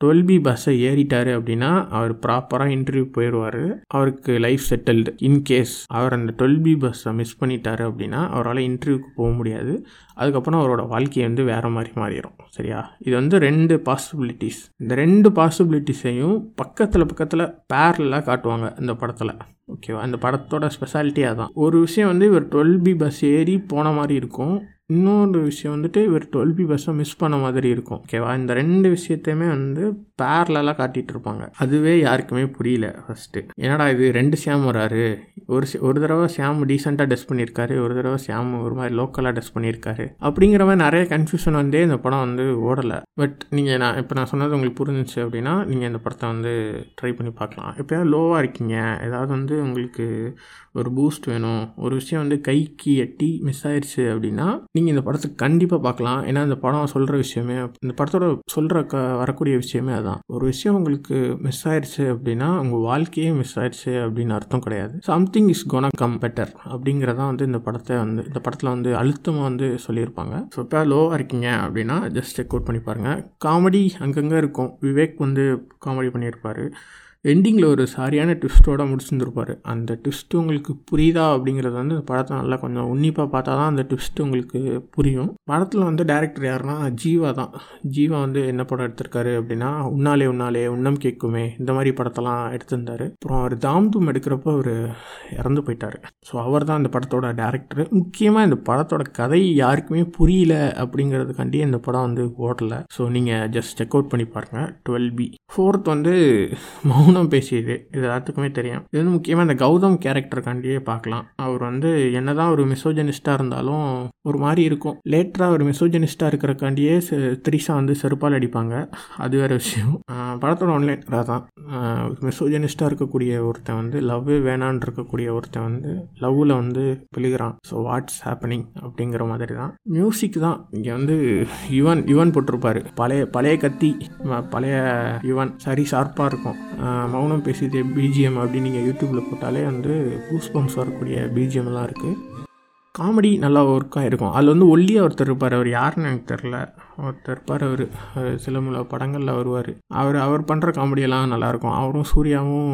டுவெல் பி பஸ்ஸை ஏறிட்டாரு அப்படின்னா அவர் ப்ராப்பராக இன்டர்வியூ போயிடுவார். அவருக்கு லைஃப் செட்டில்டு இன்கேஸ் அவர் அந்த டுவெல் பி பஸ்ஸை மிஸ் பண்ணிட்டாரு அப்படின்னா அவரால் இன்டர்வியூக்கு போக முடியாது. அதுக்கப்புறம் அவரோட வாழ்க்கையை வந்து வேறு மாதிரி மாறிடும் சரியா? இது வந்து ரெண்டு பாசிபிலிட்டிஸ் இந்த ரெண்டு பாசிபிலிட்டிஸையும் பக்கத்தில் பக்கத்தில் பேரலாக காட்டுவாங்க இந்த படத்தில். ஓகேவா அந்த படத்தோட ஸ்பெஷாலிட்டி அதான். ஒரு விஷயம் வந்து இவர் டுவெல் பி பஸ் ஏறி போன மாதிரி இருக்கும். இன்னொரு விஷயம் வந்துட்டு இவர் டுவெல் பி பஸ்ஸை மிஸ் பண்ண மாதிரி இருக்கும். ஓகேவா இந்த ரெண்டு விஷயத்தையுமே வந்து பேரலாக காட்டிகிட்டு இருப்பாங்க. அதுவே யாருக்குமே புரியல ஃபஸ்ட்டு என்னடா இது? ரெண்டு ஷியாம் வராரு. ஒரு ஒரு தடவை சாம் டீசெண்டாக டெஸ்ட் பண்ணியிருக்காரு. ஒரு தடவை ஷியாம் ஒரு மாதிரி லோக்கலாக டெஸ்ட் பண்ணியிருக்காரு. அப்படிங்கிற மாதிரி நிறைய கன்ஃபியூஷன் வந்து இந்த படம் வந்து ஓடலை. பட் நீங்கள் நான் இப்போ நான் சொன்னது உங்களுக்கு புரிஞ்சிச்சு அப்படின்னா நீங்கள் இந்த படத்தை வந்து ட்ரை பண்ணி பார்க்கலாம். எப்போயாவது லோவாக இருக்கீங்க. ஏதாவது வந்து உங்களுக்கு ஒரு பூஸ்ட் வேணும். ஒரு விஷயம் வந்து கைக்கு எட்டி மிஸ் ஆயிடுச்சு அப்படின்னா நீங்கள் இந்த படத்தை கண்டிப்பாக பார்க்கலாம். ஏன்னா இந்த படம் சொல்கிற விஷயமே இந்த படத்தோட சொல்கிற க வரக்கூடிய விஷயமே அதுதான் ஒரு விஷயம் உங்களுக்கு மிஸ் ஆயிடுச்சு அப்படின்னா உங்கள் வாழ்க்கையே மிஸ் ஆயிடுச்சு அப்படின்னு அர்த்தம் கிடையாது. Something is gonna come better அப்படிங்கிறதான் வந்து இந்த படத்தை வந்து இந்த படத்தில் வந்து அழுத்தமாக வந்து சொல்லியிருப்பாங்க. ஸோ இப்போ லோவாக இருக்கீங்க அப்படின்னா ஜஸ்ட் செக் அவுட் பண்ணி பாருங்கள் காமெடி அங்கங்கே இருக்கும். விவேக் வந்து காமெடி பண்ணியிருப்பார். எண்டிங்கில் ஒரு சரியான ட்விஸ்ட்டோட முடிச்சிருந்துருப்பார். அந்த ட்விஸ்ட் உங்களுக்கு புரியுதா அப்படிங்கிறது வந்து படத்தை நல்லா கொஞ்சம் உன்னிப்பாக பார்த்தா தான் அந்த ட்விஸ்ட் உங்களுக்கு புரியும். படத்தில் வந்து டேரக்டர் யாருன்னா ஜீவா தான். ஜீவா வந்து என்ன படம் எடுத்திருக்காரு அப்படின்னா உன்னாலே உன்னாலே உன்னம் கேட்குமே இந்த மாதிரி படத்தெல்லாம் எடுத்திருந்தாரு. அப்புறம் அவர் தாம் தூம் எடுக்கிறப்போ அவர் இறந்து போயிட்டார். ஸோ அவர் தான் இந்த படத்தோட டேரக்டர் முக்கியமாக இந்த படத்தோட கதை யாருக்குமே புரியல அப்படிங்கிறதுக்காண்டி இந்த படம் வந்து ஓடலை. ஸோ நீங்கள் ஜஸ்ட் செக் அவுட் பண்ணி பாருங்கள் டுவெல் பி ஃபோர்த் வந்து கௌதம் பேசியது. இது எல்லாத்துக்குமே தெரியும். இது வந்து முக்கியமாக இந்த கௌதம் கேரக்டருக்காண்டியே பார்க்கலாம். அவர் வந்து என்னதான் ஒரு மிசோஜனிஸ்டாக இருந்தாலும் ஒரு மாதிரி இருக்கும். லேட்டராக ஒரு மிசோஜனிஸ்டாக இருக்கிறக்காண்டியே த்ரிஷா வந்து செருப்பால் அடிப்பாங்க. அது வேறு விஷயம். படத்தோட ஒன்லைன் தான். மிசோஜனிஸ்டாக இருக்கக்கூடிய ஒருத்தன் வந்து லவ்வே வேணான்னு இருக்கக்கூடிய ஒருத்தன் வந்து லவ்வில் வந்து விழுகிறான். ஸோ வாட்ஸ் ஹேப்பனிங் அப்படிங்கிற மாதிரி தான். மியூசிக் தான். இங்கே வந்து யுவன் யுவன் போட்டிருப்பாரு. பழைய பழைய கத்தி பழைய யுவன் சரி ஷார்ப்பாக இருக்கும். மௌனம் பேசிய பிஜிஎம் அப்படின்னு நீங்கள் யூடியூப்பில் போட்டாலே வந்து பூஸ் பம்ப்ஸ் வரக்கூடிய பிஜிஎம்லாம் இருக்குது காமெடி நல்லா ஒர்க்காக இருக்கும் அதில் வந்து ஒல்லியாக ஒருத்தர் இருப்பார். அவர் யாருன்னு எனக்கு தெரில ஒருத்தர் இருப்பார் அவர். சில முல படங்களில் வருவார். அவர் அவர் பண்ணுற காமெடியெல்லாம் நல்லாயிருக்கும் அவரும் சூர்யாவும்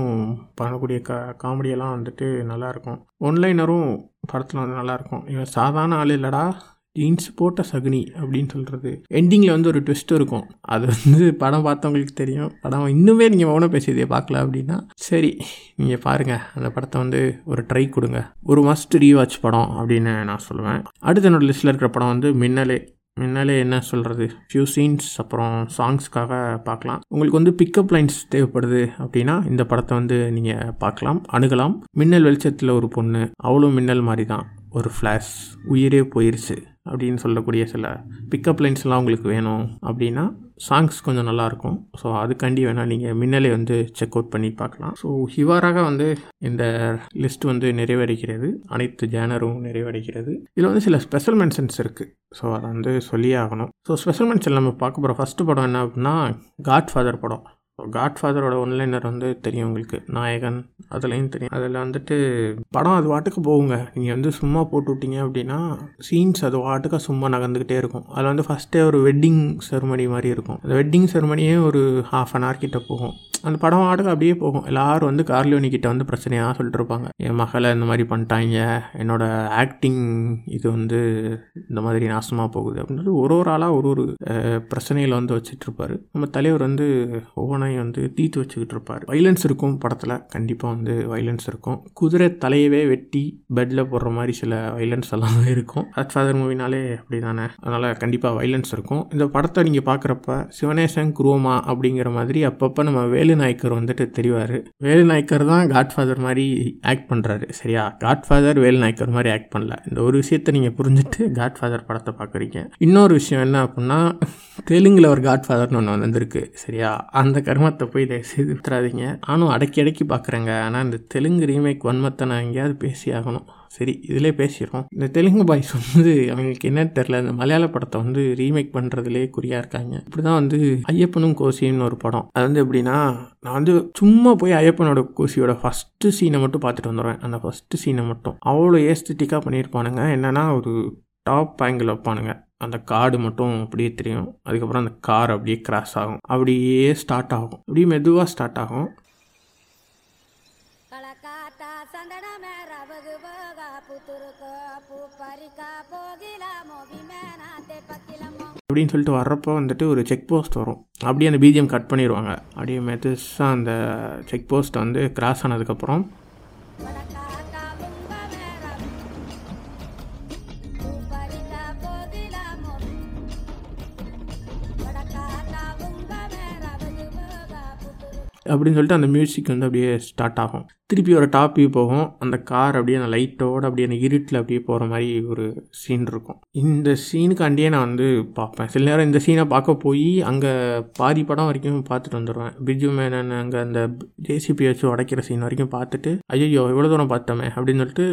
பண்ணக்கூடிய க காமெடியெல்லாம் வந்துட்டு நல்லாயிருக்கும் ஒன்லைனரும் படத்தில் வந்து நல்லாயிருக்கும் இவன் சாதாரண ஆள் இல்லைடா. ஜீன்ஸ் போட்ட சகுனி அப்படின்னு சொல்கிறது எண்டிங்கில் வந்து ஒரு ட்விஸ்ட் இருக்கும். அது வந்து படம் பார்த்தவங்களுக்கு தெரியும். படம் இன்னுமே நீங்கள் மௌனம் பேசியதே பார்க்கல அப்படின்னா சரி நீங்கள் பாருங்கள் அந்த படத்தை வந்து ஒரு ட்ரை கொடுங்க. ஒரு மஸ்ட் ரீவாட்ச் படம் அப்படின்னு நான் சொல்லுவேன். அடுத்து என்னோட லிஸ்ட்டில் இருக்கிற படம் வந்து மின்னலே. மின்னலே என்ன சொல்கிறது ஃபியூ சீன்ஸ் அப்புறம் சாங்ஸ்க்காக பார்க்கலாம். உங்களுக்கு வந்து பிக்கப் லைன்ஸ் தேவைப்படுது அப்படின்னா இந்த படத்தை வந்து நீங்கள் பார்க்கலாம். அணுகலாம். மின்னல் வெளிச்சத்தில் ஒரு பொண்ணு. அவ்வளோ மின்னல் மாதிரி தான் ஒரு ஃப்ளாஷ் உயிரே போயிருச்சு. அப்படின்னு சொல்லக்கூடிய சில பிக்கப் லைன்ஸ்லாம் உங்களுக்கு வேணும் அப்படின்னா சாங்ஸ் கொஞ்சம் நல்லாயிருக்கும். ஸோ அதுக்காண்டி வேணால் நீங்கள் மின்னலே வந்து செக் அவுட் பண்ணி பார்க்கலாம். ஸோ ஹிவாராக வந்து இந்த லிஸ்ட் வந்து நிறைவடைகிறது. அனைத்து ஜேனரும் நிறைவடைகிறது. இதில் வந்து சில ஸ்பெஷல் மென்ஷன்ஸ் இருக்குது ஸோ அதை வந்து சொல்லியே ஆகணும். ஸோ ஸ்பெஷல் மென்ஷன் நம்ம பார்க்க போகிற ஃபஸ்ட்டு படம் என்ன அப்படின்னா காட் ஃபாதர் படம். காட் ஃபாதரோட ஒன்லைனர் வந்து தெரியும் உங்களுக்கு. நாயகன் அதுலேயும் தெரியும். அதில் வந்துட்டு படம் அது வாட்டுக்கு போகுங்க. நீங்கள் வந்து சும்மா போட்டு விட்டீங்க அப்படின்னா சீன்ஸ் அது வாட்டுக்கு சும்மா நகர்ந்துக்கிட்டே இருக்கும். அதில் வந்து ஃபஸ்ட்டே ஒரு வெட்டிங் செரமனி மாதிரி இருக்கும். அந்த வெட்டிங் செரமனியே ஒரு ஹாஃப் அன் ஹவர் கிட்டே போகும். அந்த படம் ஆடுக அப்படியே போகும். எல்லாரும் வந்து கார்லியோனிக்கிட்ட வந்து பிரச்சனையாக சொல்லிட்டு இருப்பாங்க என் மகளை இந்த மாதிரி பண்ணிட்டாங்க என்னோட ஆக்டிங் இது வந்து இந்த மாதிரி நாசமாக போகுது. அப்படின்றது ஒரு ஒரு ஆளாக ஒரு ஒரு பிரச்சனையில் வந்து வச்சுட்டு இருப்பாரு நம்ம தலைவர் வந்து ஒவ்வொன்றையும் வந்து தீர்த்து வச்சுக்கிட்டு இருப்பார் வைலன்ஸ் இருக்கும் படத்தில். கண்டிப்பாக வந்து வைலன்ஸ் இருக்கும். குதிரை தலையவே வெட்டி பெட்டில் போடுற மாதிரி சில வைலன்ஸ் எல்லாம் *laughs* இருக்கும். அட் ஃபாதர் மூவினாலே அப்படி தானே அதனால் கண்டிப்பாக வைலன்ஸ் இருக்கும். இந்த படத்தை நீங்கள் பார்க்குறப்ப சிவனேசன் குரோமா அப்படிங்கிற மாதிரி அப்பப்போ நம்ம வேலு வேலு நாயக்கர் வந்துட்டு தெரிவார். வேலு நாயக்கர் தான் காட்ஃபாதர் மாதிரி ஆக்ட் பண்ணுறாரு சரியா? காட்ஃபாதர் வேலு நாயக்கர் மாதிரி ஆக்ட் பண்ணல. இந்த ஒரு விஷயத்தை நீங்கள் புரிஞ்சுட்டு காட்ஃபாதர் படத்தை பார்க்குறீங்க. இன்னொரு விஷயம் என்ன அப்படின்னா தெலுங்கில் ஒரு காட்ஃபாதர்னு ஒன்று வந்திருக்கு சரியா? அந்த கர்மத்தை போய் தயவு செய்து விட்டுறாதீங்க. நானும் அடக்கி அடக்கி பார்க்குறேங்க. ஆனால் இந்த தெலுங்கு ரீமேக் வன்மத்தை நான் எங்கேயாவது பேசி ஆகணும் சரி இதிலே பேசிடுறோம் இந்த தெலுங்கு பாய்ஸ் வந்து அவங்களுக்கு என்னன்னு தெரில இந்த மலையாள படத்தை வந்து ரீமேக் பண்ணுறதுலே குறியாக இருக்காங்க. இப்படி தான் வந்து ஐயப்பனும் கோசின்னு ஒரு படம். அது வந்து எப்படின்னா நான் வந்து சும்மா போய் ஐயப்பனோட கோசியோட ஃபஸ்ட்டு சீனை மட்டும் பார்த்துட்டு வந்துடுவேன் அந்த ஃபஸ்ட்டு சீனை மட்டும். அவ்வளோ ஏஸ்தட்டிக்காக பண்ணியிருப்பானுங்க. என்னென்னா ஒரு டாப் ஆங்கிள் வைப்பானுங்க. அந்த காடு மட்டும் அப்படியே தெரியும். அதுக்கப்புறம் அந்த கார் அப்படியே கிராஸ் ஆகும். அப்படியே ஸ்டார்ட் ஆகும். அப்படியே மெதுவாக ஸ்டார்ட் ஆகும். அப்படின்னு சொல்லிட்டு வர்றப்போ வந்துட்டு ஒரு செக் போஸ்ட் வரும். அப்படியே அந்த பிஜிஎம் கட் பண்ணிடுவாங்க. அப்படியே மெதுசாக அந்த செக் போஸ்ட் வந்து கிராஸ் ஆனதுக்கப்புறம் அப்படின்னு சொல்லிட்டு அந்த மியூசிக் வந்து அப்படியே ஸ்டார்ட் ஆகும். திருப்பி ஒரு டாப் வியூ போகும். அந்த கார் அப்படியே அந்த லைட்டோட அப்படியே அந்த இருட்டில் அப்படியே போகிற மாதிரி ஒரு சீன் இருக்கும். இந்த சீனுக்காண்டியே நான் வந்து பார்ப்பேன். சில நேரம் இந்த சீனை பார்க்க போய் அங்கே பாதி படம் வரைக்கும் பார்த்துட்டு வந்துடுவேன். பிஜு மேனன் அங்கே அந்த ஜேசிபி வச்சு உடைக்கிற சீன் வரைக்கும் பார்த்துட்டு ஐயோ இவ்வளோ தூரம் பார்த்தோமே அப்படின்னு சொல்லிட்டு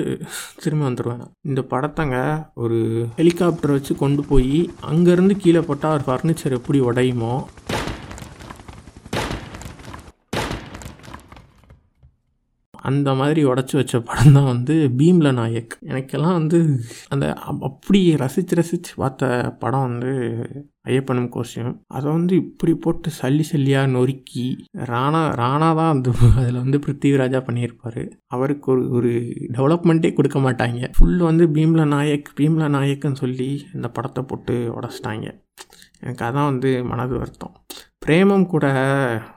திரும்பி வந்துடுவேன் இந்த படத்தங்க ஒரு ஹெலிகாப்டர் வச்சு கொண்டு போய் அங்கேருந்து கீழே போட்டால் ஒரு ஃபர்னிச்சர் எப்படி உடையுமோ அந்த மாதிரி உடச்சி வச்ச படம் தான் வந்து பீம்ல நாயக். எனக்கெல்லாம் வந்து அந்த அப்படி ரசித்து ரசித்து பார்த்த படம் வந்து ஐயப்பனும் கோஷியம். அதை வந்து இப்படி போட்டு சல்லி சல்லியாக நொறுக்கி ராணா ராணா தான் வந்து அதில் வந்து பிருத்திவிராஜா பண்ணியிருப்பார். அவருக்கு ஒரு ஒரு டெவலப்மெண்ட்டே கொடுக்க மாட்டாங்க. ஃபுல் வந்து பீம்ல நாயக் பீம்ல நாயக்குன்னு சொல்லி இந்த படத்தை போட்டு உடச்சிட்டாங்க. எனக்கு அதான் வந்து மனது வருத்தம். பிரேமம் கூட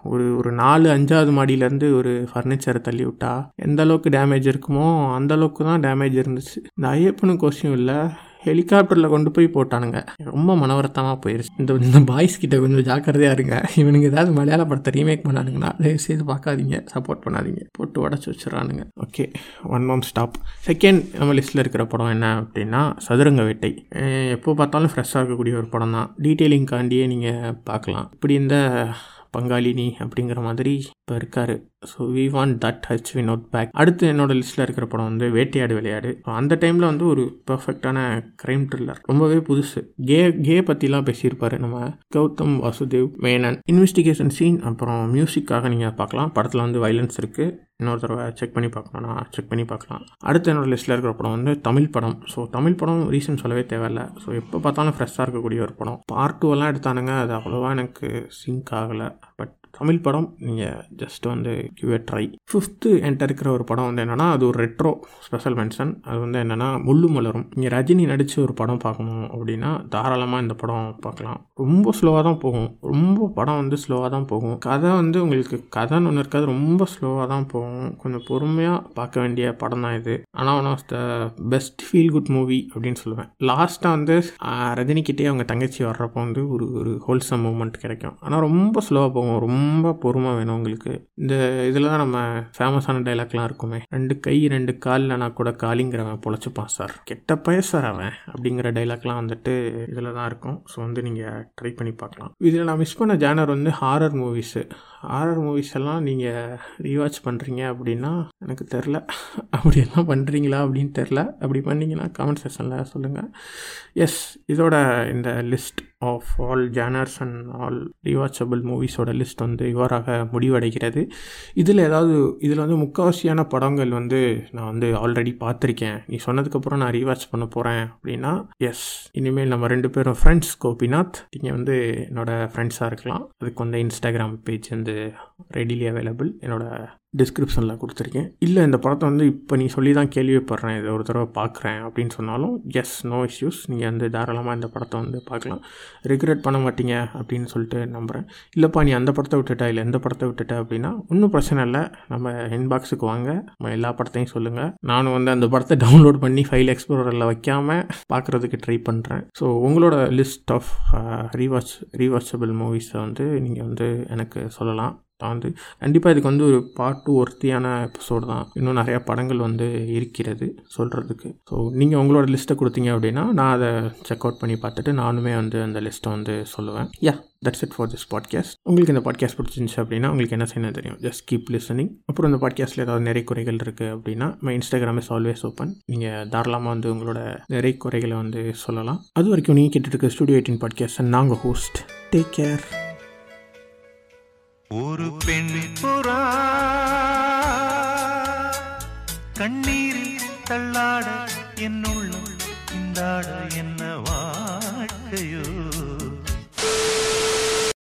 ஒரு ஒரு நாலு அஞ்சாவது மாடியிலேருந்து ஒரு ஃபர்னிச்சரை தள்ளி விட்டா எந்த அளவுக்கு டேமேஜ் இருக்குமோ அந்த அளவுக்கு தான் டேமேஜ் இருந்துச்சு. இந்த ஐயப்பனு கோஷம் இல்லை. ஹெலிகாப்டரில் கொண்டு போய் போட்டானுங்க. ரொம்ப மனவருத்தமாக போயிருச்சு. இந்த இந்த பாய்ஸ் கிட்ட கொஞ்சம் ஜாக்கிரதையாக இருங்க. இவனுங்க ஏதாவது மலையாள படத்தை ரீமேக் பண்ணானுங்கன்னா தயவு செய்து பார்க்காதீங்க. சப்போர்ட் பண்ணாதீங்க. போட்டு உடச்சி வச்சிடறானுங்க. Okay one mum stop second நம்ம லிஸ்ட்டில் இருக்கிற படம் என்ன அப்படின்னா சதுரங்க வேட்டை. எப்போ பார்த்தாலும் ஃப்ரெஷ்ஷாக இருக்கக்கூடிய ஒரு படம் தான் டீட்டெயிலிங்காண்டியே நீங்கள் பார்க்கலாம். இப்படி இந்த பங்காளினி அப்படிங்கிற மாதிரி இப்போ இருக்காரு. So we want that hutch we note back அடுத்து என்னோட லிஸ்ட்டில் இருக்கிற படம் வந்து வேட்டையாடு விளையாடு. அந்த டைமில் வந்து ஒரு பர்ஃபெக்டான க்ரைம் த்ரில்லர் ரொம்பவே புதுசு. கே கே பற்றிலாம் பேசியிருப்பாரு நம்ம கௌதம் வாசுதேவ் மேனன். இன்வெஸ்டிகேஷன் சீன் அப்புறம் மியூசிக்காக நீங்கள் பார்க்கலாம். படத்தில் வந்து வைலன்ஸ் இருக்குது இன்னொரு தடவை செக் பண்ணி பார்க்கணும்னா செக் பண்ணி பார்க்கலாம். அடுத்து என்னோட லிஸ்ட்டில் இருக்கிற படம் வந்து தமிழ் படம். ஸோ தமிழ் படம் ரீசன் சொல்லவே தேவையில்ல. ஸோ எப்போ பார்த்தாலும் ஃப்ரெஷ்ஷாக இருக்கக்கூடிய ஒரு படம். பார்ட் டூ எல்லாம் எடுத்தானுங்க. அது அவ்வளோவா எனக்கு சிங்க் ஆகலை. பட் தமிழ் படம் நீங்கள் ஜஸ்ட் வந்து கிவ் ட்ரை ஃபிஃப்த்து என்கிட்ட இருக்கிற ஒரு படம் வந்து என்னென்னா அது ஒரு ரெட்ரோ ஸ்பெஷல் மென்ஷன் அது வந்து என்னென்னா முள்ளு மலரும். நீங்கள் ரஜினி நடித்து ஒரு படம் பார்க்கணும் அப்படின்னா தாராளமாக இந்த படம் பார்க்கலாம். ரொம்ப ஸ்லோவாக தான் போகும். ரொம்ப படம் வந்து ஸ்லோவாக தான் போகும். கதை வந்து உங்களுக்கு கதைன்னு ஒன்று இருக்காது ரொம்ப ஸ்லோவாக தான் போகும். கொஞ்சம் பொறுமையாக பார்க்க வேண்டிய படம் தான் இது. ஆனால் one of the best feel good movie அப்படின்னு சொல்லுவேன். லாஸ்ட்டாக வந்து ரஜினிக்கிட்டே அவங்க தங்கச்சி வர்றப்போ வந்து ஒரு ஒரு ஹோல்சம் மூமெண்ட் கிடைக்கும். ஆனால் ரொம்ப ஸ்லோவாக போகும். ரொம்ப ரொம்ப பொறுமை வேணும் உங்களுக்கு. இந்த இதில் தான் நம்ம ஃபேமஸான டைலாக்லாம் இருக்குமே. ரெண்டு கை ரெண்டு காலில் நான் கூட காலிங்கிறவன் பொழைச்சிப்பான் சார் கெட்ட பய சார் அவன் அப்படிங்கிற டைலாக்லாம் வந்துட்டு இதில் தான் இருக்கும். ஸோ வந்து நீங்கள் ட்ரை பண்ணி பார்க்கலாம். இதில் நான் மிஸ் பண்ண ஜேனர் வந்து ஹாரர் மூவிஸு ஆர்ஆர் மூவிஸ் எல்லாம் நீங்கள் ரீவாச் பண்ணுறீங்க அப்படின்னா எனக்கு தெரில அப்படியெல்லாம் பண்ணுறீங்களா அப்படின்னு தெரில அப்படி பண்ணிங்கன்னா கமெண்ட் செக்ஷனில் சொல்லுங்கள் எஸ் இதோட இந்த list of all genres and all rewatchable மூவிஸோட list வந்து இவ்வாறாக முடிவடைகிறது. இதில் ஏதாவது இதில் வந்து முக்கால்வாசியான படங்கள் வந்து நான் வந்து ஆல்ரெடி பார்த்துருக்கேன். நீ சொன்னதுக்கப்புறம் நான் ரீவாச் பண்ண போகிறேன் அப்படின்னா எஸ் இனிமேல் நம்ம ரெண்டு பேரும் ஃப்ரெண்ட்ஸ் கோபிநாத். நீங்கள் வந்து என்னோடய ஃப்ரெண்ட்ஸாக இருக்கலாம். அதுக்கு வந்து இன்ஸ்டாகிராம் பேஜ் வந்து ரெடிலி அவைலபிள் என்னோடய டிஸ்கிரிப்ஷனில் கொடுத்துருக்கேன். இல்லை இந்த படத்தை வந்து இப்போ நீ சொல்லி தான் கேள்விப்படுறேன். இதை ஒரு தடவை பார்க்குறேன் அப்படின்னு சொன்னாலும் எஸ் நோ இஷ்யூஸ் நீங்கள் வந்து தாராளமாக இந்த படத்தை வந்து பார்க்கலாம். ரிக்ரெட் பண்ண மாட்டீங்க அப்படின்னு சொல்லிட்டு நம்புகிறேன் இல்லைப்பா நீ அந்த படத்தை விட்டுட்ட இல்லை எந்த படத்தை விட்டுட்ட அப்படின்னா ஒன்றும் பிரச்சனை இல்லை. நம்ம இன்பாக்ஸுக்கு வாங்க. நம்ம எல்லா படத்தையும் சொல்லுங்கள் நானும் வந்து அந்த படத்தை டவுன்லோட் பண்ணி ஃபைல் எக்ஸ்ப்ளோரில் வைக்காமல் பார்க்குறதுக்கு ட்ரை பண்ணுறேன் ஸோ உங்களோட லிஸ்ட் ஆஃப் ரீவாச் ரீவாச்சபிள் மூவிஸை வந்து நீங்கள் வந்து எனக்கு சொல்லலாம். நான் வந்து கண்டிப்பாக இதுக்கு வந்து ஒரு பாட்டு ஒர்த்தியான எபிசோடு தான். இன்னும் நிறையா படங்கள் வந்து இருக்கிறது சொல்கிறதுக்கு ஸோ நீங்கள் உங்களோட லிஸ்ட்டை கொடுத்தீங்க அப்படின்னா நான் அதை செக் அவுட் பண்ணி பார்த்துட்டு நானுமே வந்து அந்த லிஸ்ட்டை வந்து சொல்லுவேன். Yeah that's it for this podcast உங்களுக்கு இந்த பாட்காஸ்ட் பிடிச்சிருந்துச்சு அப்படின்னா உங்களுக்கு என்ன செய்யணும் தெரியும்? ஜஸ்ட் கீப் லிசனிங் அப்புறம் இந்த பாட்காஸ்ட்டில் ஏதாவது நிறைய குறைகள் இருக்குது அப்படின்னா my Instagram is always open நீங்கள் தாராளமாக வந்து உங்களோட நிறைய குறைகளை வந்து சொல்லலாம். அது வரைக்கும் நீங்கள் கேட்டுட்டு இருக்க ஸ்டுடியோ எயிட்டின் பாட்காஸ்ட் நாங்கள் ஹோஸ்ட் டேக் கேர் ஒரு பெண் புறா. கண்ணீரில் தள்ளாட என்னுள்ள இந்தாட என்ன வாழ்க்கையோ?